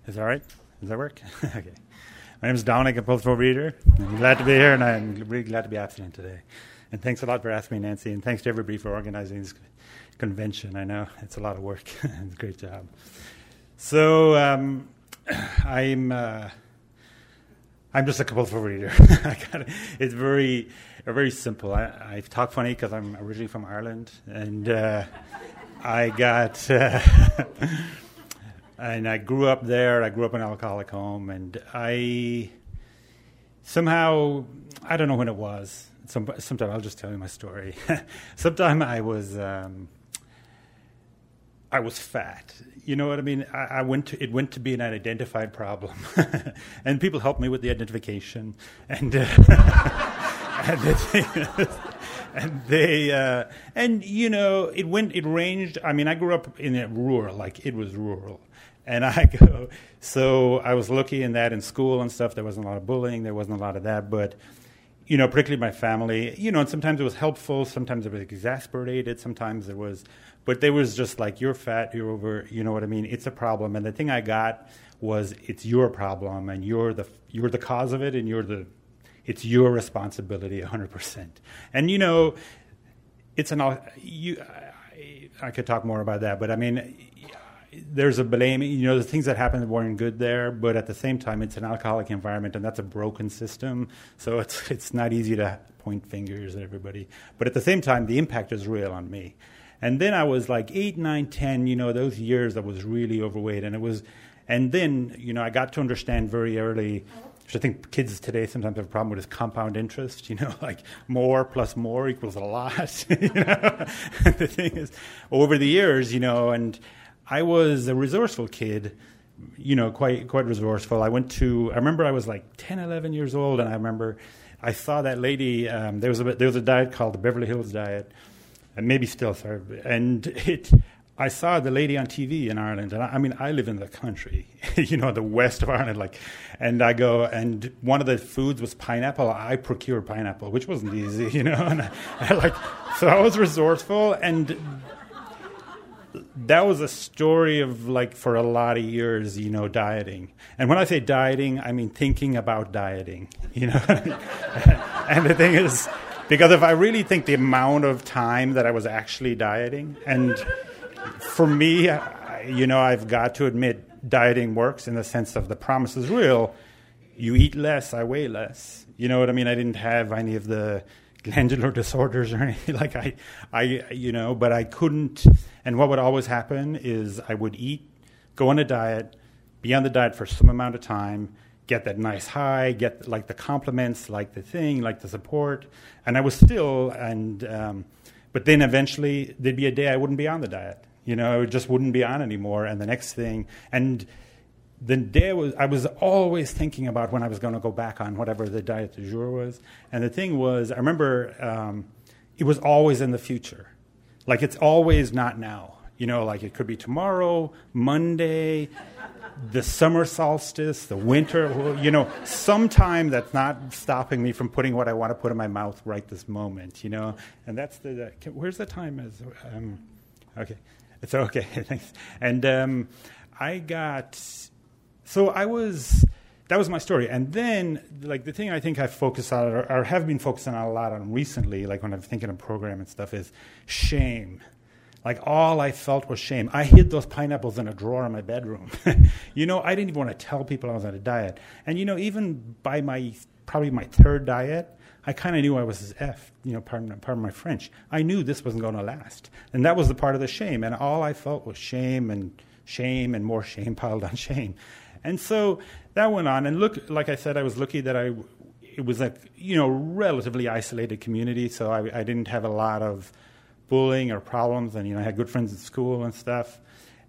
Is that right? Does that work? okay. My name is Dominic, a postal reader. I'm glad to be here, and I'm really glad to be abstinent today. And thanks a lot for asking me, Nancy, and thanks to everybody for organizing this convention. I know it's a lot of work. it's a great job. So um, I'm uh, I'm just a compulsive reader. it's very very simple. I, I talk funny because I'm originally from Ireland, and uh, I got. Uh, and I grew up there. I grew up in an alcoholic home, and I somehow I don't know when it was. Some, sometime I'll just tell you my story. sometime I was um, I was fat. You know what I mean? I, I, went to it went to be an unidentified problem, and people helped me with the identification, and uh, and, the and they uh, and you know it went it ranged. I mean, I grew up in a rural, like it was rural and I go, so I was lucky in that in school and stuff. There wasn't a lot of bullying. There wasn't a lot of that. But, you know, particularly my family, you know, and sometimes it was helpful. Sometimes it was exasperated. Sometimes it was, but there was just like, you're fat, you're over, you know what I mean? It's a problem. And the thing I got was it's your problem and you're the, you're the cause of it and you're the, it's your responsibility 100%. And, you know, it's an, you, I, I could talk more about that, but I mean, there's a blame. You know, the things that happened weren't good there, but at the same time, it's an alcoholic environment, and that's a broken system. So it's it's not easy to point fingers at everybody. But at the same time, the impact is real on me. And then I was like eight, nine, ten. You know, those years I was really overweight, and it was. And then you know, I got to understand very early. Which I think kids today sometimes have a problem with is compound interest. You know, like more plus more equals a lot. you know, the thing is, over the years, you know, and I was a resourceful kid, you know, quite quite resourceful. I went to. I remember I was like 10, 11 years old, and I remember I saw that lady. Um, there was a there was a diet called the Beverly Hills diet, and maybe still, sorry, and it. I saw the lady on TV in Ireland, and I, I, mean, I live in the country, you know, the west of Ireland, like, and I go, and one of the foods was pineapple. I procured pineapple, which wasn't easy, you know, and I, I like, so I was resourceful, and that was a story of like for a lot of years, you know, dieting. And when I say dieting, I mean thinking about dieting, you know. and the thing is, because if I really think the amount of time that I was actually dieting, and for me, you know, I've got to admit, dieting works in the sense of the promise is real. You eat less, I weigh less. You know what I mean? I didn't have any of the glandular disorders or anything like I, I, you know, but I couldn't. And what would always happen is I would eat, go on a diet, be on the diet for some amount of time, get that nice high, get like the compliments, like the thing, like the support, and I was still and. Um, but then eventually there'd be a day I wouldn't be on the diet. You know, it just wouldn't be on anymore. And the next thing, and the day was I was always thinking about when I was going to go back on whatever the diet du jour was. And the thing was, I remember um, it was always in the future, like it's always not now. You know, like it could be tomorrow, Monday, the summer solstice, the winter. You know, sometime that's not stopping me from putting what I want to put in my mouth right this moment. You know, and that's the. the where's the time? Is um, okay. It's okay. Thanks. And um, I got so I was that was my story. And then, like the thing I think I focus on, or, or, have been focusing on a lot on recently, like when I'm thinking of program and stuff, is shame. Like all I felt was shame. I hid those pineapples in a drawer in my bedroom. you know, I didn't even want to tell people I was on a diet. And you know, even by my probably my third diet, I kind of knew I was F, you know, pardon, pardon my French. I knew this wasn't going to last. And that was the part of the shame. And all I felt was shame and shame and more shame piled on shame. And so that went on. And look, like I said, I was lucky that I, it was a, you know, relatively isolated community. So I, I didn't have a lot of bullying or problems. And, you know, I had good friends at school and stuff.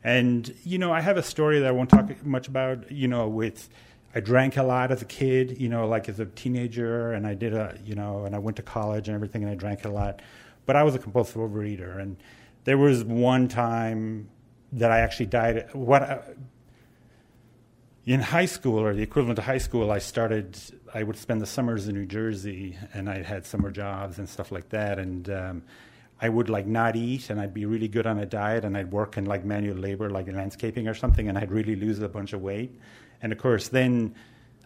And, you know, I have a story that I won't talk much about, you know, with, I drank a lot as a kid, you know, like as a teenager, and I did a, you know, and I went to college and everything, and I drank a lot. But I was a compulsive overeater, and there was one time that I actually died. What in high school, or the equivalent of high school, I started. I would spend the summers in New Jersey, and I had summer jobs and stuff like that, and. Um, I would like not eat and I'd be really good on a diet and I'd work in like manual labor, like landscaping or something, and I'd really lose a bunch of weight. And of course, then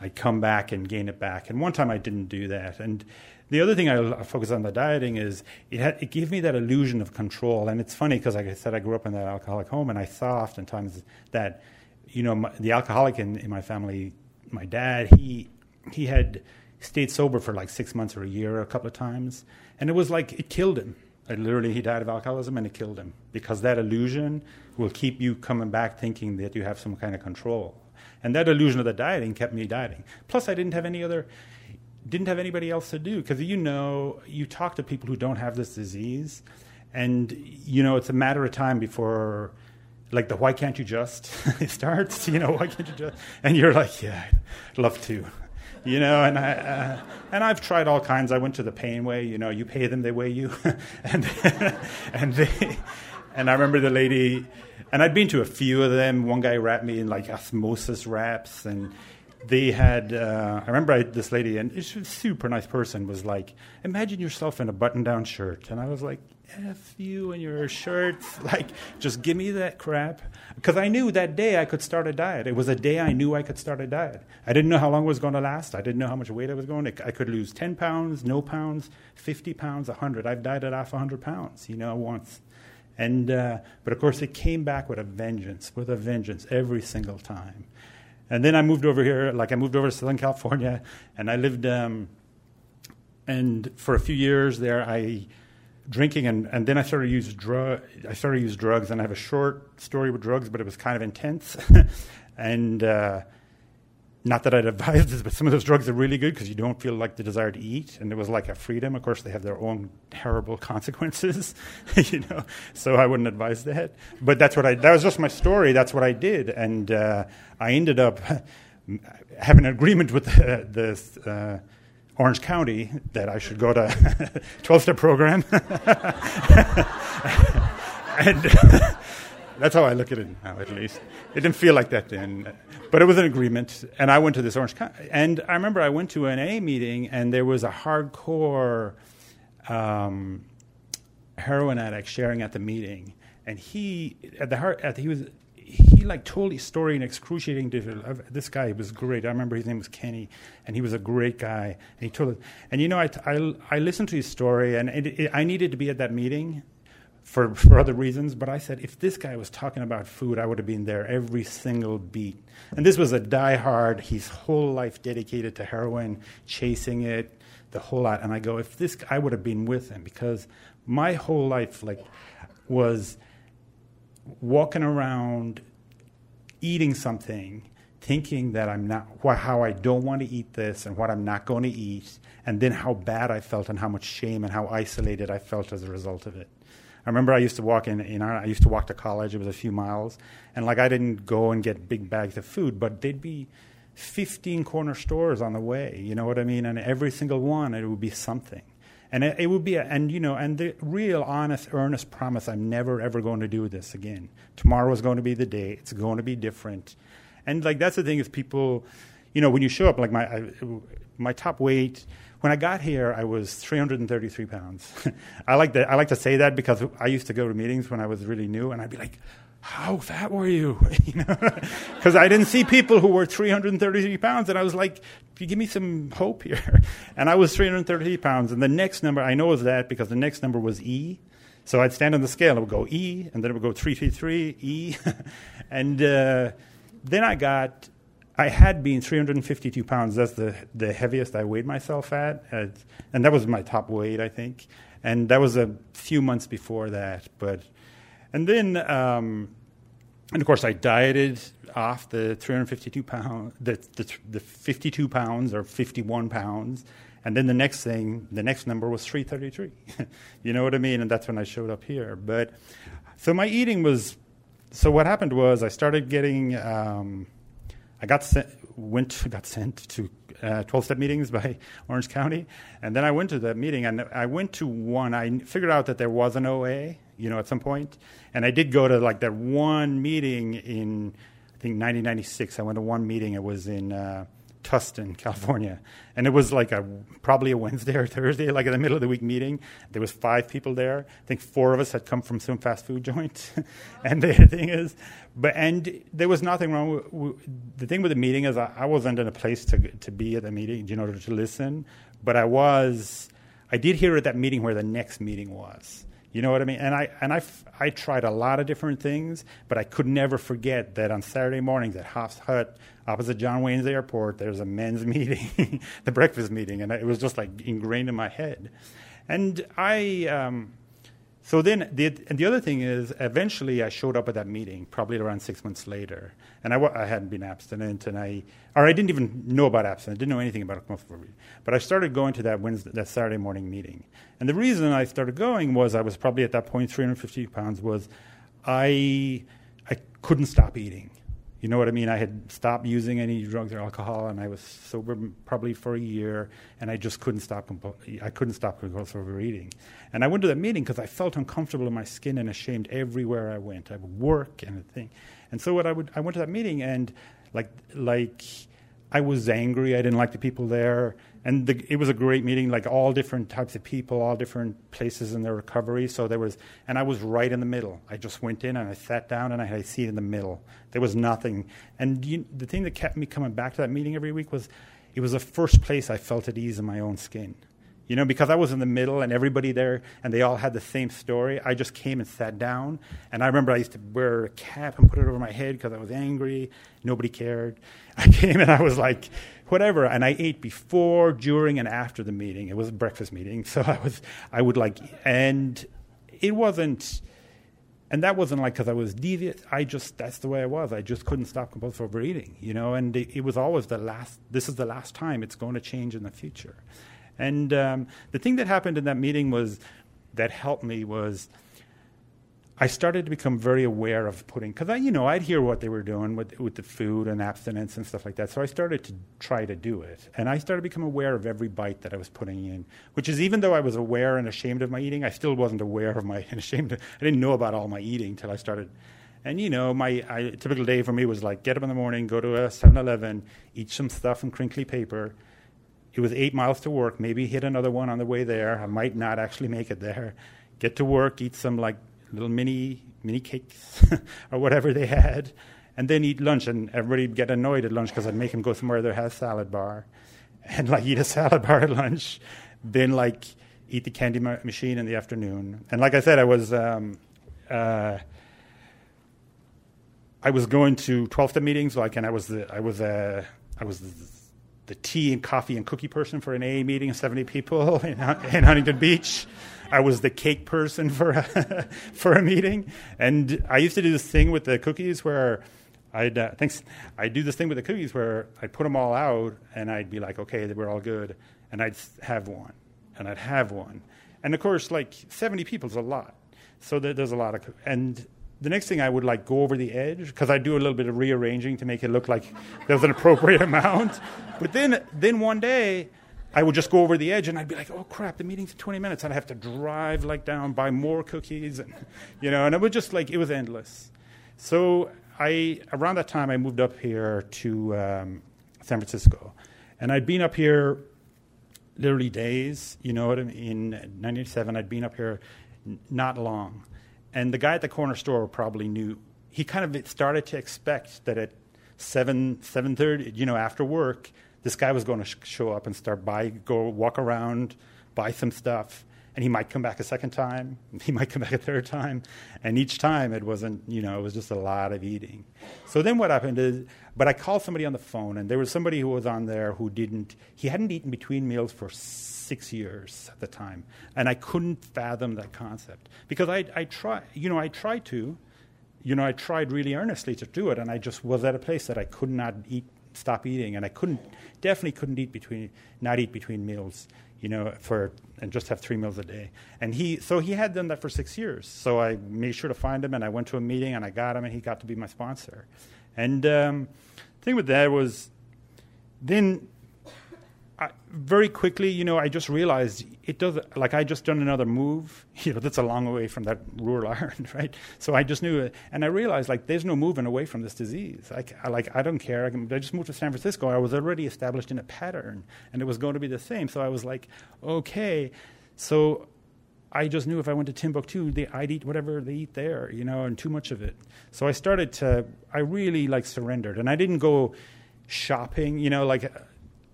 I'd come back and gain it back. And one time I didn't do that. And the other thing I focus on the dieting is it, had, it gave me that illusion of control. And it's funny because, like I said, I grew up in that alcoholic home, and I saw oftentimes that, you know, my, the alcoholic in, in my family, my dad, he he had stayed sober for like six months or a year a couple of times, and it was like it killed him. It literally, he died of alcoholism, and it killed him because that illusion will keep you coming back thinking that you have some kind of control. And that illusion of the dieting kept me dieting. Plus, I didn't have any other, didn't have anybody else to do because you know, you talk to people who don't have this disease, and you know, it's a matter of time before, like the why can't you just it starts. You know, why can't you just? And you're like, yeah, I'd love to. You know, and I uh, and I've tried all kinds. I went to the paying way. You know, you pay them, they weigh you, and and they, and I remember the lady and I'd been to a few of them. One guy wrapped me in like osmosis wraps, and they had. Uh, I remember I, this lady, and she's a super nice person, was like, "Imagine yourself in a button-down shirt," and I was like, "F you and your shirts! Like, just give me that crap." Because I knew that day I could start a diet. It was a day I knew I could start a diet. I didn't know how long it was going to last. I didn't know how much weight I was going. To. I could lose ten pounds, no pounds, fifty pounds, hundred. I've dieted off hundred pounds, you know, once. And, uh, but of course, it came back with a vengeance, with a vengeance every single time. And then I moved over here, like I moved over to Southern California, and I lived, um, and for a few years there, I drinking, and, and then I started to use drug. I started use drugs, and I have a short story with drugs, but it was kind of intense, and. Uh, not that I'd advise this, but some of those drugs are really good because you don't feel like the desire to eat, and it was like a freedom. Of course, they have their own terrible consequences, you know. So I wouldn't advise that. But that's what I. That was just my story. That's what I did, and uh, I ended up having an agreement with the, the uh, Orange County that I should go to 12 step program, and that's how I look at it now, at least. It didn't feel like that then. But it was an agreement, and I went to this Orange County. And I remember I went to an A meeting, and there was a hardcore um, heroin addict sharing at the meeting. And he, at the heart, at the, he was, he like told his story in excruciating detail. This guy was great. I remember his name was Kenny, and he was a great guy. And he told it. And you know, I, I, I listened to his story, and it, it, I needed to be at that meeting for, for other reasons, but I said, if this guy was talking about food, I would have been there every single beat. And this was a die-hard, his whole life dedicated to heroin, chasing it, the whole lot. And I go, if this, I would have been with him because my whole life, like, was walking around eating something thinking that I'm not, how I don't want to eat this and what I'm not going to eat, and then how bad I felt and how much shame and how isolated I felt as a result of it. I remember I used to walk in, know, I used to walk to college. It was a few miles, and like I didn't go and get big bags of food, but they'd be 15 corner stores on the way. You know what I mean? And every single one, it would be something. And it, it would be, a, and you know, and the real, honest, earnest promise: I'm never ever going to do this again. Tomorrow is going to be the day. It's going to be different. And like that's the thing is people, you know, when you show up, like my I, my top weight when I got here, I was 333 pounds. I like to I like to say that because I used to go to meetings when I was really new, and I'd be like, "How fat were you?" you know, because I didn't see people who were 333 pounds, and I was like, "You give me some hope here." And I was 333 pounds, and the next number I know is that because the next number was E. So I'd stand on the scale, it would go E, and then it would go 333 E, and uh, then I got I had been 352 pounds. That's the, the heaviest I weighed myself at. at. And that was my top weight, I think. And that was a few months before that. But, and then, um, and of course, I dieted off the 352 pounds, the, the, the 52 pounds or 51 pounds. And then the next thing, the next number was 333. you know what I mean? And that's when I showed up here. But so my eating was, so what happened was I started getting, um, I got sent, went got sent to uh, 12 step meetings by Orange County, and then I went to that meeting, and I went to one. I figured out that there was an OA, you know, at some point. and I did go to like that one meeting in I think 1996. I went to one meeting. It was in uh, Tustin, California, and it was like a probably a Wednesday or Thursday, like in the middle of the week meeting. There was five people there. I think four of us had come from some fast food joint, and the thing is, but and there was nothing wrong. With, the thing with the meeting is I, I, wasn't in a place to to be at the meeting, you know, to listen, but I was. I did hear at that meeting where the next meeting was. You know what I mean? And I and I, I tried a lot of different things, but I could never forget that on Saturday mornings at Hof's Hut, opposite John Wayne's Airport, there's a men's meeting, the breakfast meeting, and it was just like ingrained in my head. And I, um, so then, the, and the other thing is, eventually I showed up at that meeting, probably around six months later, and I, I hadn't been abstinent, and I, or I didn't even know about abstinence, I didn't know anything about overeating. But I started going to that Wednesday, that Saturday morning meeting, and the reason I started going was I was probably at that point 350 pounds was I, I couldn't stop eating. You know what I mean? I had stopped using any drugs or alcohol, and I was sober probably for a year, and I just couldn't stop. I couldn't stop compulsive overeating. And I went to that meeting because I felt uncomfortable in my skin and ashamed everywhere I went. I would work and a thing, and so what I would I went to that meeting and like like I was angry. I didn't like the people there, and the, it was a great meeting. Like all different types of people, all different places in their recovery. So there was, and I was right in the middle. I just went in and I sat down and I had a seat in the middle. There was nothing. And you, the thing that kept me coming back to that meeting every week was, it was the first place I felt at ease in my own skin. You know, because I was in the middle and everybody there and they all had the same story, I just came and sat down. And I remember I used to wear a cap and put it over my head because I was angry. Nobody cared. I came and I was like, whatever. And I ate before, during, and after the meeting. It was a breakfast meeting. So I was, I would like, and it wasn't, and that wasn't like because I was devious. I just, that's the way I was. I just couldn't stop compulsive overeating, you know, and it, it was always the last, this is the last time it's going to change in the future. And um, the thing that happened in that meeting was that helped me was I started to become very aware of putting because I, you know, I'd hear what they were doing with with the food and abstinence and stuff like that. So I started to try to do it, and I started to become aware of every bite that I was putting in. Which is even though I was aware and ashamed of my eating, I still wasn't aware of my and ashamed. Of, I didn't know about all my eating till I started. And you know, my I, typical day for me was like get up in the morning, go to a 7-Eleven, eat some stuff in crinkly paper, it was eight miles to work, maybe hit another one on the way there. I might not actually make it there. Get to work, eat some like little mini mini cakes or whatever they had, and then eat lunch. And everybody would get annoyed at lunch because I'd make them go somewhere that has salad bar, and like eat a salad bar at lunch, then like eat the candy ma- machine in the afternoon. And like I said, I was. Um, uh, I was going to 12 step meetings, like, and I was the, I was, uh, I was the, the tea and coffee and cookie person for an AA meeting of 70 people in, in Huntington Beach. I was the cake person for a, for a meeting, and I used to do this thing with the cookies where I'd uh, thanks. I do this thing with the cookies where I'd put them all out, and I'd be like, okay, we're all good, and I'd have one, and I'd have one, and of course, like 70 people is a lot, so there's a lot of, and the next thing I would like go over the edge because I do a little bit of rearranging to make it look like there's an appropriate amount. But then, then one day, I would just go over the edge and I'd be like, "Oh crap, the meeting's in 20 minutes." I'd have to drive like down, buy more cookies, and you know, and it was just like it was endless. So I around that time I moved up here to um, San Francisco, and I'd been up here literally days. You know, in '97 I'd been up here not long and the guy at the corner store probably knew. He kind of started to expect that at seven seven thirty, you know, after work, this guy was going to sh- show up and start buy, go walk around, buy some stuff. and he might come back a second time, he might come back a third time, and each time it wasn't, you know, it was just a lot of eating. So then what happened is, but I called somebody on the phone, and there was somebody who was on there who didn't, he hadn't eaten between meals for six years at the time, and I couldn't fathom that concept because I, I try, you know, I tried to, you know, I tried really earnestly to do it, and I just was at a place that I could not eat, stop eating, and I couldn't, definitely couldn't eat between, not eat between meals, you know, for and just have three meals a day. And he, so he had done that for six years. So I made sure to find him, and I went to a meeting, and I got him, and he got to be my sponsor. And um, the thing with that was, then very quickly, you know, I just realized it does. Like I just done another move. You know, that's a long way from that rural Ireland, right? So I just knew it, and I realized like there's no moving away from this disease. Like I like I don't care. I, can, I just moved to San Francisco. I was already established in a pattern, and it was going to be the same. So I was like, okay. So I just knew if I went to Timbuktu, they, I'd eat whatever they eat there, you know, and too much of it. So I started to. I really like surrendered, and I didn't go shopping, you know, like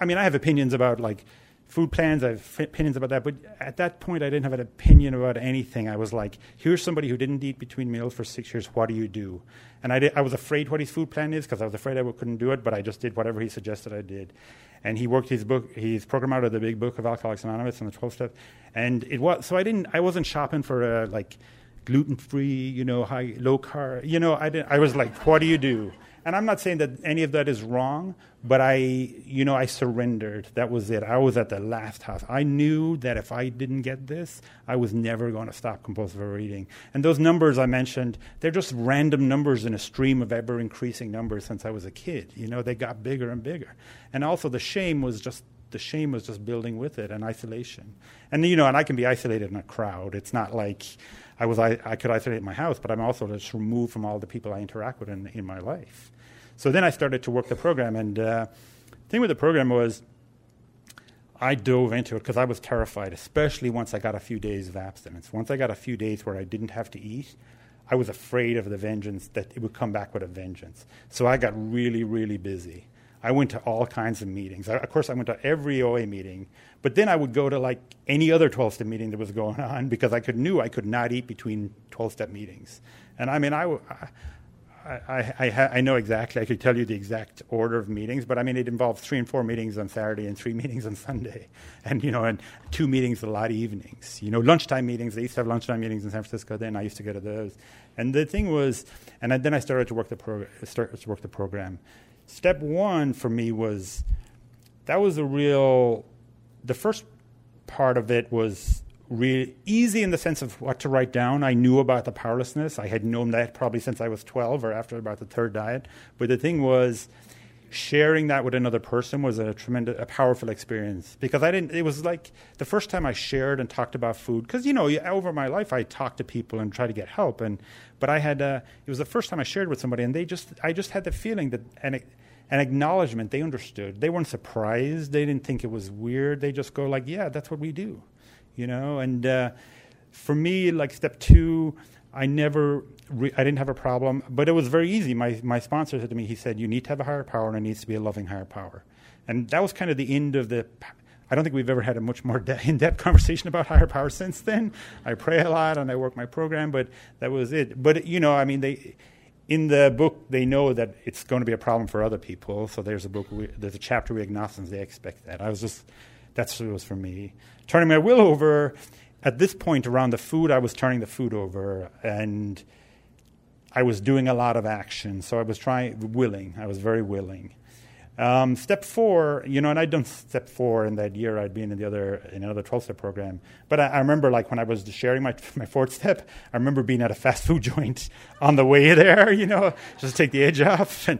I mean, I have opinions about like food plans. I have opinions about that, but at that point, I didn't have an opinion about anything. I was like, here's somebody who didn't eat between meals for six years. What do you do? And I, did, I was afraid what his food plan is because I was afraid I couldn't do it, but I just did whatever he suggested I did. And he worked his book, his program out of the big book of Alcoholics Anonymous and the 12 steps. And it was, so I didn't, I wasn't shopping for a, like, gluten free, you know, high, low carb. You know, I, didn't, I was like, what do you do? And I'm not saying that any of that is wrong, but I, you know, I surrendered. That was it. I was at the last house. I knew that if I didn't get this, I was never going to stop compulsive overeating. And those numbers I mentioned, they're just random numbers in a stream of ever increasing numbers since I was a kid. You know, they got bigger and bigger. And also the shame was just the shame was just building with it and isolation. And you know, and I can be isolated in a crowd. It's not like I was I, I could isolate my house, but I'm also just removed from all the people I interact with in, in my life. So then I started to work the program, and uh, the thing with the program was I dove into it because I was terrified, especially once I got a few days of abstinence. Once I got a few days where I didn't have to eat, I was afraid of the vengeance that it would come back with a vengeance. So I got really, really busy. I went to all kinds of meetings. I, of course, I went to every OA meeting, but then I would go to like any other 12 step meeting that was going on because I could knew I could not eat between 12 step meetings. And I mean, I, I I, I, I, know exactly. I could tell you the exact order of meetings, but I mean, it involved three and four meetings on Saturday and three meetings on Sunday, and you know, and two meetings a lot of evenings. You know, lunchtime meetings. They used to have lunchtime meetings in San Francisco. Then I used to go to those, and the thing was, and then I started to work the program. Start to work the program. Step one for me was that was a real. The first part of it was really easy in the sense of what to write down. I knew about the powerlessness. I had known that probably since I was 12 or after about the third diet. But the thing was, sharing that with another person was a tremendous, a powerful experience because I didn't. It was like the first time I shared and talked about food because you know over my life I talked to people and try to get help and but I had uh, it was the first time I shared with somebody and they just I just had the feeling that an acknowledgement they understood they weren't surprised they didn't think it was weird they just go like yeah that's what we do you know. And uh, for me, like step two, I never, re- I didn't have a problem, but it was very easy. My my sponsor said to me, he said, "You need to have a higher power, and it needs to be a loving higher power." And that was kind of the end of the. I don't think we've ever had a much more de- in-depth conversation about higher power since then. I pray a lot and I work my program, but that was it. But you know, I mean, they in the book they know that it's going to be a problem for other people. So there's a book, there's a chapter we agnostics. They expect that. I was just that's what it was for me. Turning my will over, at this point around the food, I was turning the food over and I was doing a lot of action. So I was trying, willing. I was very willing. Um, step four, you know, and I'd done step four in that year. I'd been in the other in another twelve step program. But I, I, remember, like when I was sharing my my fourth step, I remember being at a fast food joint on the way there. You know, just to take the edge off.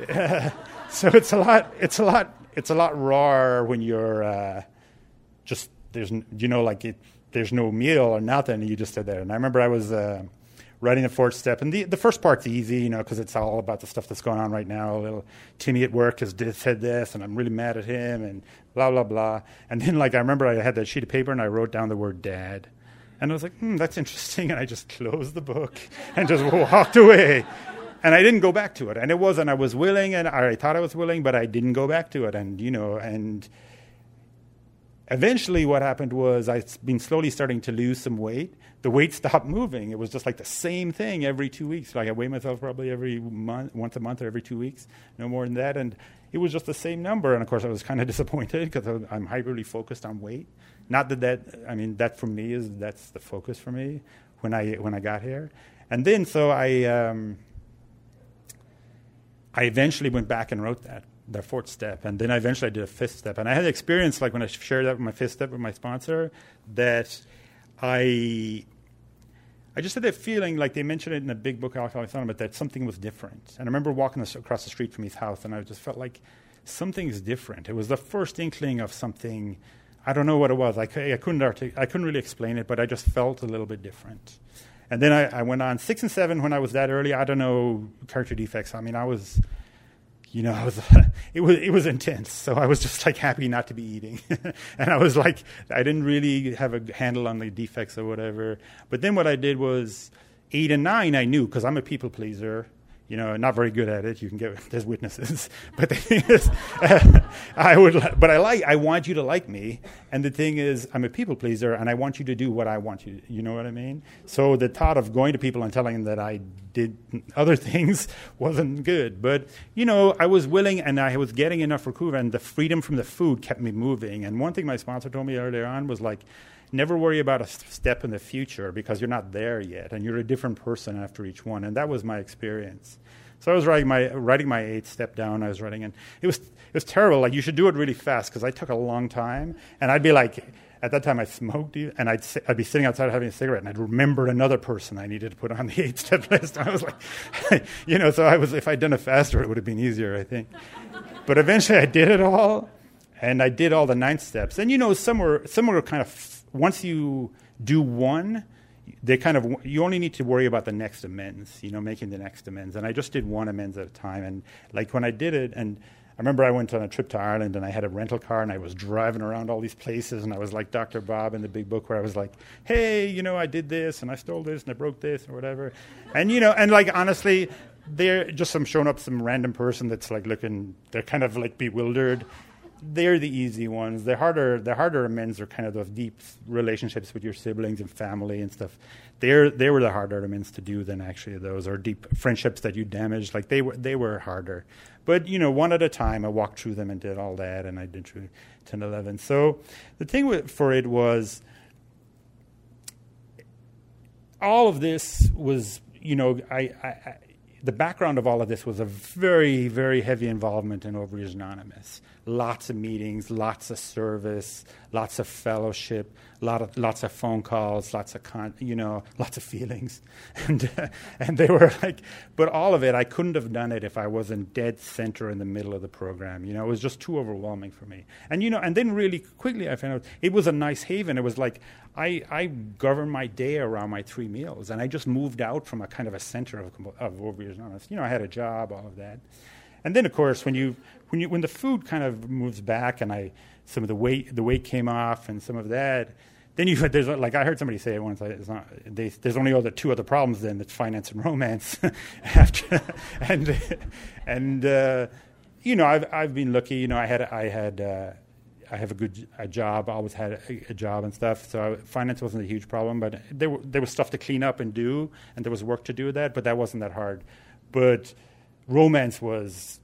And uh, so it's a lot. It's a lot it's a lot rawer when you're uh, just there's you know like it, there's no meal or nothing. You just sit there. And I remember I was uh, writing the fourth step, and the the first part's easy, you know, because it's all about the stuff that's going on right now. A little Timmy at work has said this, and I'm really mad at him, and blah blah blah. And then like I remember I had that sheet of paper and I wrote down the word dad. And I was like, hmm, that's interesting. And I just closed the book and just walked away and I didn't go back to it. And it wasn't I was willing, and I thought I was willing, but I didn't go back to it. And you know, and eventually, what happened was I'd been slowly starting to lose some weight. The weight stopped moving. It was just like the same thing every two weeks. Like I weigh myself probably every month, once a month or every two weeks, no more than that. And it was just the same number. And of course, I was kind of disappointed because I'm hyperly focused on weight. Not that that, I mean, that for me is, that's the focus for me when I, when I got here. And then, so I, um, I eventually went back and wrote that, the fourth step. And then eventually I did a fifth step. And I had experience, like when I shared that with my fifth step with my sponsor, that I I just had that feeling, like they mentioned it in the big book, Alcoholics Anonymous, that something was different. And I remember walking across the street from his house, and I just felt like something's different. It was the first inkling of something. I don't know what it was. I, I couldn't artic- I couldn't really explain it, but I just felt a little bit different. And then I, I went on six and seven when I was that early. I don't know character defects. I mean, I was you know, was, it was it was intense. So I was just like happy not to be eating, and I was like, I didn't really have a handle on the defects or whatever. But then what I did was eight and nine. I knew because I'm a people pleaser you know, not very good at it. You can get there's witnesses, but the thing is, uh, I would, but I like, I want you to like me, and the thing is, I'm a people pleaser, and I want you to do what I want you. You know what I mean? So the thought of going to people and telling them that I did other things wasn't good, but you know, I was willing, and I was getting enough Kuva, and the freedom from the food kept me moving. And one thing my sponsor told me earlier on was like never worry about a step in the future because you're not there yet and you're a different person after each one and that was my experience so i was writing my writing my eighth step down i was writing and it was it was terrible like you should do it really fast because i took a long time and i'd be like at that time I smoked, and I'd, I'd be sitting outside having a cigarette, and I'd remembered another person I needed to put on the eight step list. I was like, you know, so I was, if I'd done it faster, it would have been easier, I think. But eventually I did it all, and I did all the ninth steps. And, you know, some were, some were kind of once you do one, they kind of you only need to worry about the next amends, you know, making the next amends. And I just did one amends at a time. And like when I did it, and I remember I went on a trip to Ireland and I had a rental car and I was driving around all these places and I was like Dr. Bob in the big book where I was like, hey, you know, I did this and I stole this and I broke this or whatever. And you know, and like honestly, they're just some showing up some random person that's like looking they're kind of like bewildered they're the easy ones. The harder, the harder amends are kind of those deep relationships with your siblings and family and stuff. They're they were the harder amends to do than actually those or deep friendships that you damaged. Like they were they were harder. But you know, one at a time, I walked through them and did all that, and I did through 10, 11. So the thing with, for it was all of this was you know I, I the background of all of this was a very, very heavy involvement in Overeaters Anonymous. Lots of meetings, lots of service, lots of fellowship, lot of, lots of phone calls, lots of con- you know, lots of feelings, and uh, and they were like, but all of it, I couldn't have done it if I wasn't dead center in the middle of the program. You know, it was just too overwhelming for me. And you know, and then really quickly I found out it was a nice haven. It was like I I governed my day around my three meals, and I just moved out from a kind of a center of of Overeaters. You know, I had a job, all of that, and then of course when you when you when the food kind of moves back, and I some of the weight the weight came off, and some of that then you there's like I heard somebody say it once. It's not, they, there's only other two other problems then. It's finance and romance. After and and uh, you know I've I've been lucky. You know I had I had uh, I have a good a job. I always had a, a, job and stuff. So finance wasn't a huge problem. But there were, there was stuff to clean up and do, and there was work to do with that. But that wasn't that hard. But romance was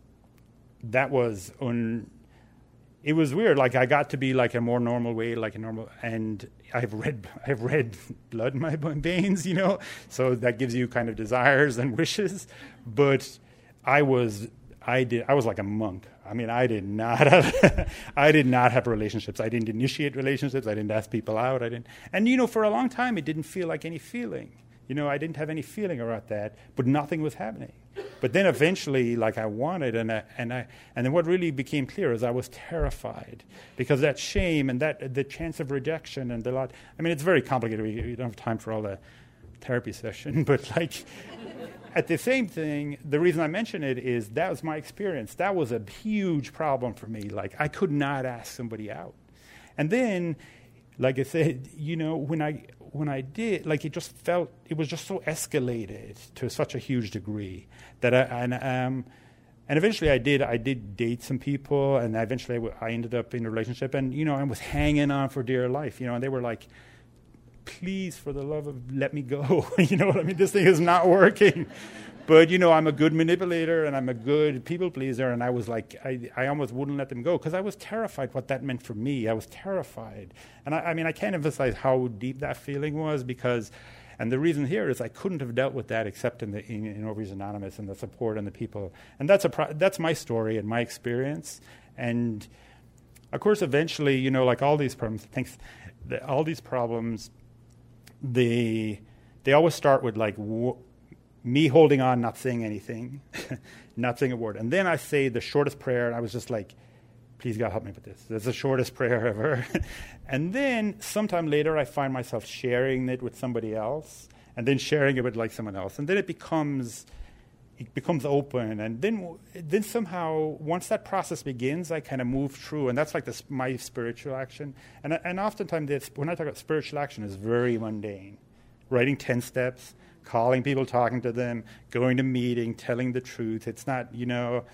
that was un it was weird. Like I got to be like a more normal way, like a normal, and I have red, I have red blood in my veins, you know. So that gives you kind of desires and wishes. But I was, I did, I was like a monk. I mean, I did not have, I did not have relationships. I didn't initiate relationships. I didn't ask people out. I didn't, and you know, for a long time, it didn't feel like any feeling. You know, I didn't have any feeling about that, but nothing was happening. But then eventually, like I wanted, and I, and I, and then what really became clear is I was terrified because that shame and that the chance of rejection and the lot. I mean, it's very complicated. We, we don't have time for all the therapy session, but like at the same thing, the reason I mention it is that was my experience. That was a huge problem for me. Like I could not ask somebody out, and then, like I said, you know, when I when I did, like it just felt it was just so escalated to such a huge degree that I and um, and eventually I did. I did date some people, and eventually I ended up in a relationship. And you know, I was hanging on for dear life. You know, and they were like, "Please, for the love of, let me go." you know what I mean? This thing is not working. But you know, I'm a good manipulator and I'm a good people pleaser. And I was like, I, I almost wouldn't let them go because I was terrified what that meant for me. I was terrified, and I, I mean, I can't emphasize how deep that feeling was because. And the reason here is I couldn't have dealt with that except in the in, in Overeaters Anonymous and the support and the people. And that's a pro- that's my story and my experience. And of course, eventually, you know, like all these problems, thanks, all these problems, they they always start with like w- me holding on, not saying anything, not saying a word, and then I say the shortest prayer, and I was just like, please God help me with this. It's the shortest prayer ever. and then sometime later, I find myself sharing it with somebody else, and then sharing it with like someone else, and then it becomes it becomes open, and then then somehow once that process begins, I kind of move through, and that's like this, my spiritual action. And and oftentimes, this, when I talk about spiritual action, is very mundane, writing ten steps. Calling people, talking to them, going to meeting, telling the truth. It's not, you know,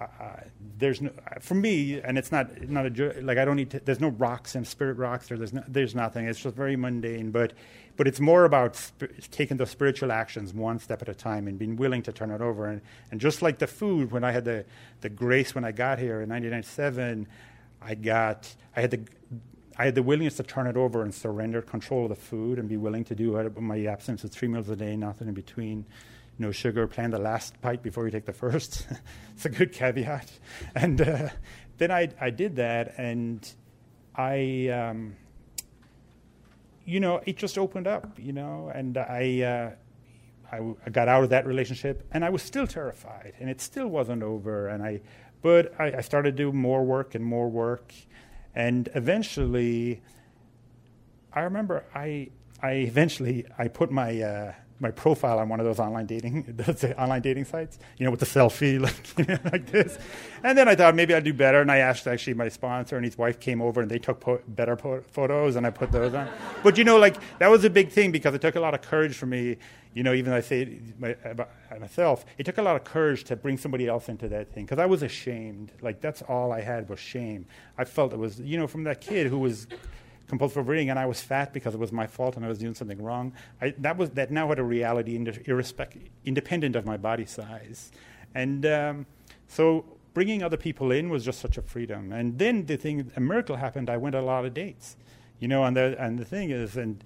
uh, there's no for me, and it's not not a like I don't need to. There's no rocks and spirit rocks, or there's no, there's nothing. It's just very mundane, but but it's more about sp- taking those spiritual actions one step at a time and being willing to turn it over. And and just like the food, when I had the the grace when I got here in 1997, I got I had the I had the willingness to turn it over and surrender control of the food and be willing to do it. My absence of three meals a day, nothing in between no sugar, plan the last bite before you take the first. it's a good caveat. And uh, then I, I did that, and I, um, you know, it just opened up, you know, and I, uh, I, w- I got out of that relationship, and I was still terrified, and it still wasn't over. And I, but I, I started to do more work and more work, and eventually, I remember I, I eventually I put my uh, my profile on one of those online dating those uh, online dating sites, you know, with the selfie like you know, like this. And then I thought maybe I'd do better, and I asked actually my sponsor and his wife came over and they took po- better po- photos, and I put those on. But you know, like that was a big thing because it took a lot of courage for me. You know, even though I say my, about uh, myself, it took a lot of courage to bring somebody else into that thing because I was ashamed. Like that's all I had was shame. I felt it was, you know, from that kid who was compulsive overeating, and I was fat because it was my fault and I was doing something wrong. I, that was that now had a reality irrespect, independent of my body size, and um, so bringing other people in was just such a freedom. And then the thing, a miracle happened. I went on a lot of dates, you know, and the and the thing is, and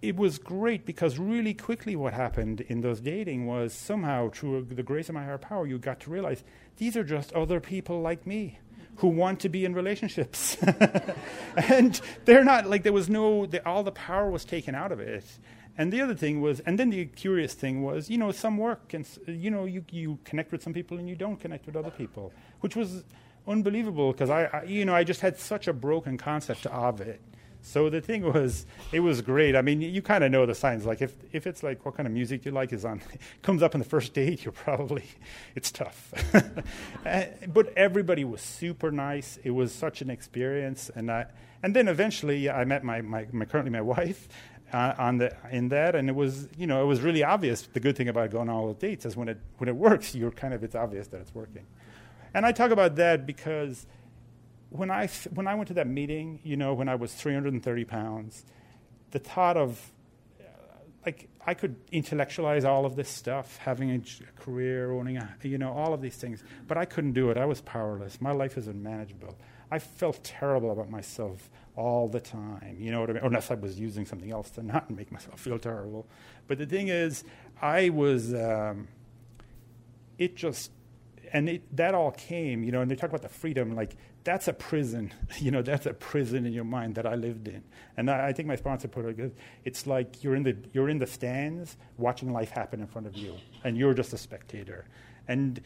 it was great because really quickly what happened in those dating was somehow through the grace of my higher power, you got to realize these are just other people like me who want to be in relationships. and they're not like there was no, the, all the power was taken out of it. And the other thing was, and then the curious thing was, you know, some work and, you know, you, you connect with some people and you don't connect with other people, which was unbelievable because I, I, you know, I just had such a broken concept of it. So the thing was, it was great. I mean, you kind of know the signs. Like if, if it's like what kind of music you like is on, comes up in the first date, you're probably, it's tough. but everybody was super nice. It was such an experience, and I, and then eventually I met my, my, my currently my wife. Uh, on the in that, and it was you know it was really obvious. The good thing about going on all the dates is when it when it works, you're kind of it's obvious that it's working. And I talk about that because when I, when I went to that meeting, you know, when I was 330 pounds, the thought of, uh, like, I could intellectualize all of this stuff, having a career, owning a, you know, all of these things, but I couldn't do it. I was powerless. My life is unmanageable. I felt terrible about myself all the time, you know what I mean? Unless I was using something else to not make myself feel terrible. But the thing is, I was, um, it just, and it, that all came, you know, and they talk about the freedom, like that's a prison, you know, that's a prison in your mind that I lived in. And I, I think my sponsor put it good. It's like you're in the you're in the stands watching life happen in front of you, and you're just a spectator. And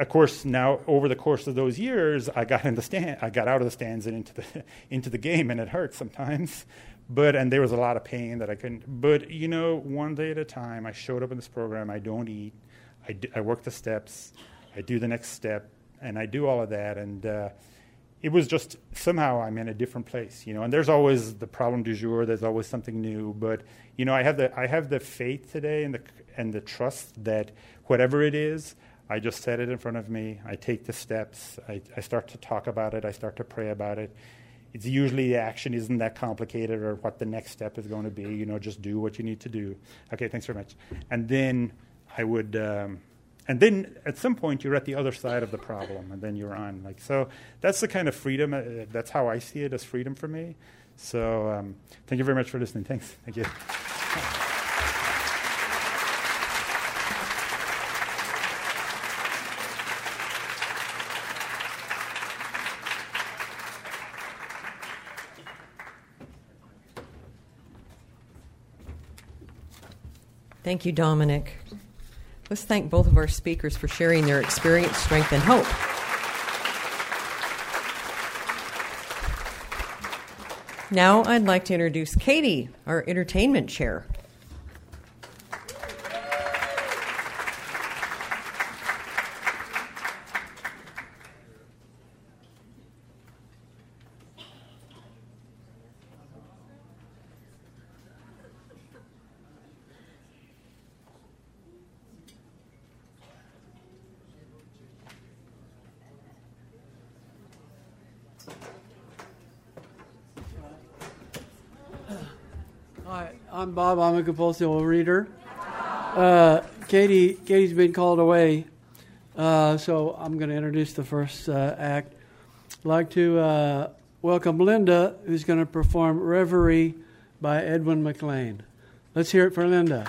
of course, now over the course of those years, I got in the stand, I got out of the stands and into the into the game, and it hurt sometimes. But and there was a lot of pain that I couldn't. But you know, one day at a time, I showed up in this program. I don't eat. I, d- I work the steps. I do the next step, and I do all of that. And uh, it was just somehow I'm in a different place, you know. And there's always the problem du jour. There's always something new. But you know, I have the I have the faith today and the and the trust that whatever it is, I just set it in front of me. I take the steps. I, I start to talk about it. I start to pray about it. It's usually the action isn't that complicated or what the next step is going to be. You know, just do what you need to do. Okay, thanks very much. And then I would, um, and then at some point you're at the other side of the problem, and then you're on. Like so, that's the kind of freedom. Uh, that's how I see it as freedom for me. So um, thank you very much for listening. Thanks. Thank you. Thank you, Dominic. Let's thank both of our speakers for sharing their experience, strength, and hope. Now I'd like to introduce Katie, our entertainment chair. Hi, I'm Bob. I'm a compulsive reader. Uh, Katie, Katie's been called away, uh, so I'm going to introduce the first uh, act. I'd like to uh, welcome Linda, who's going to perform Reverie by Edwin McLean. Let's hear it for Linda.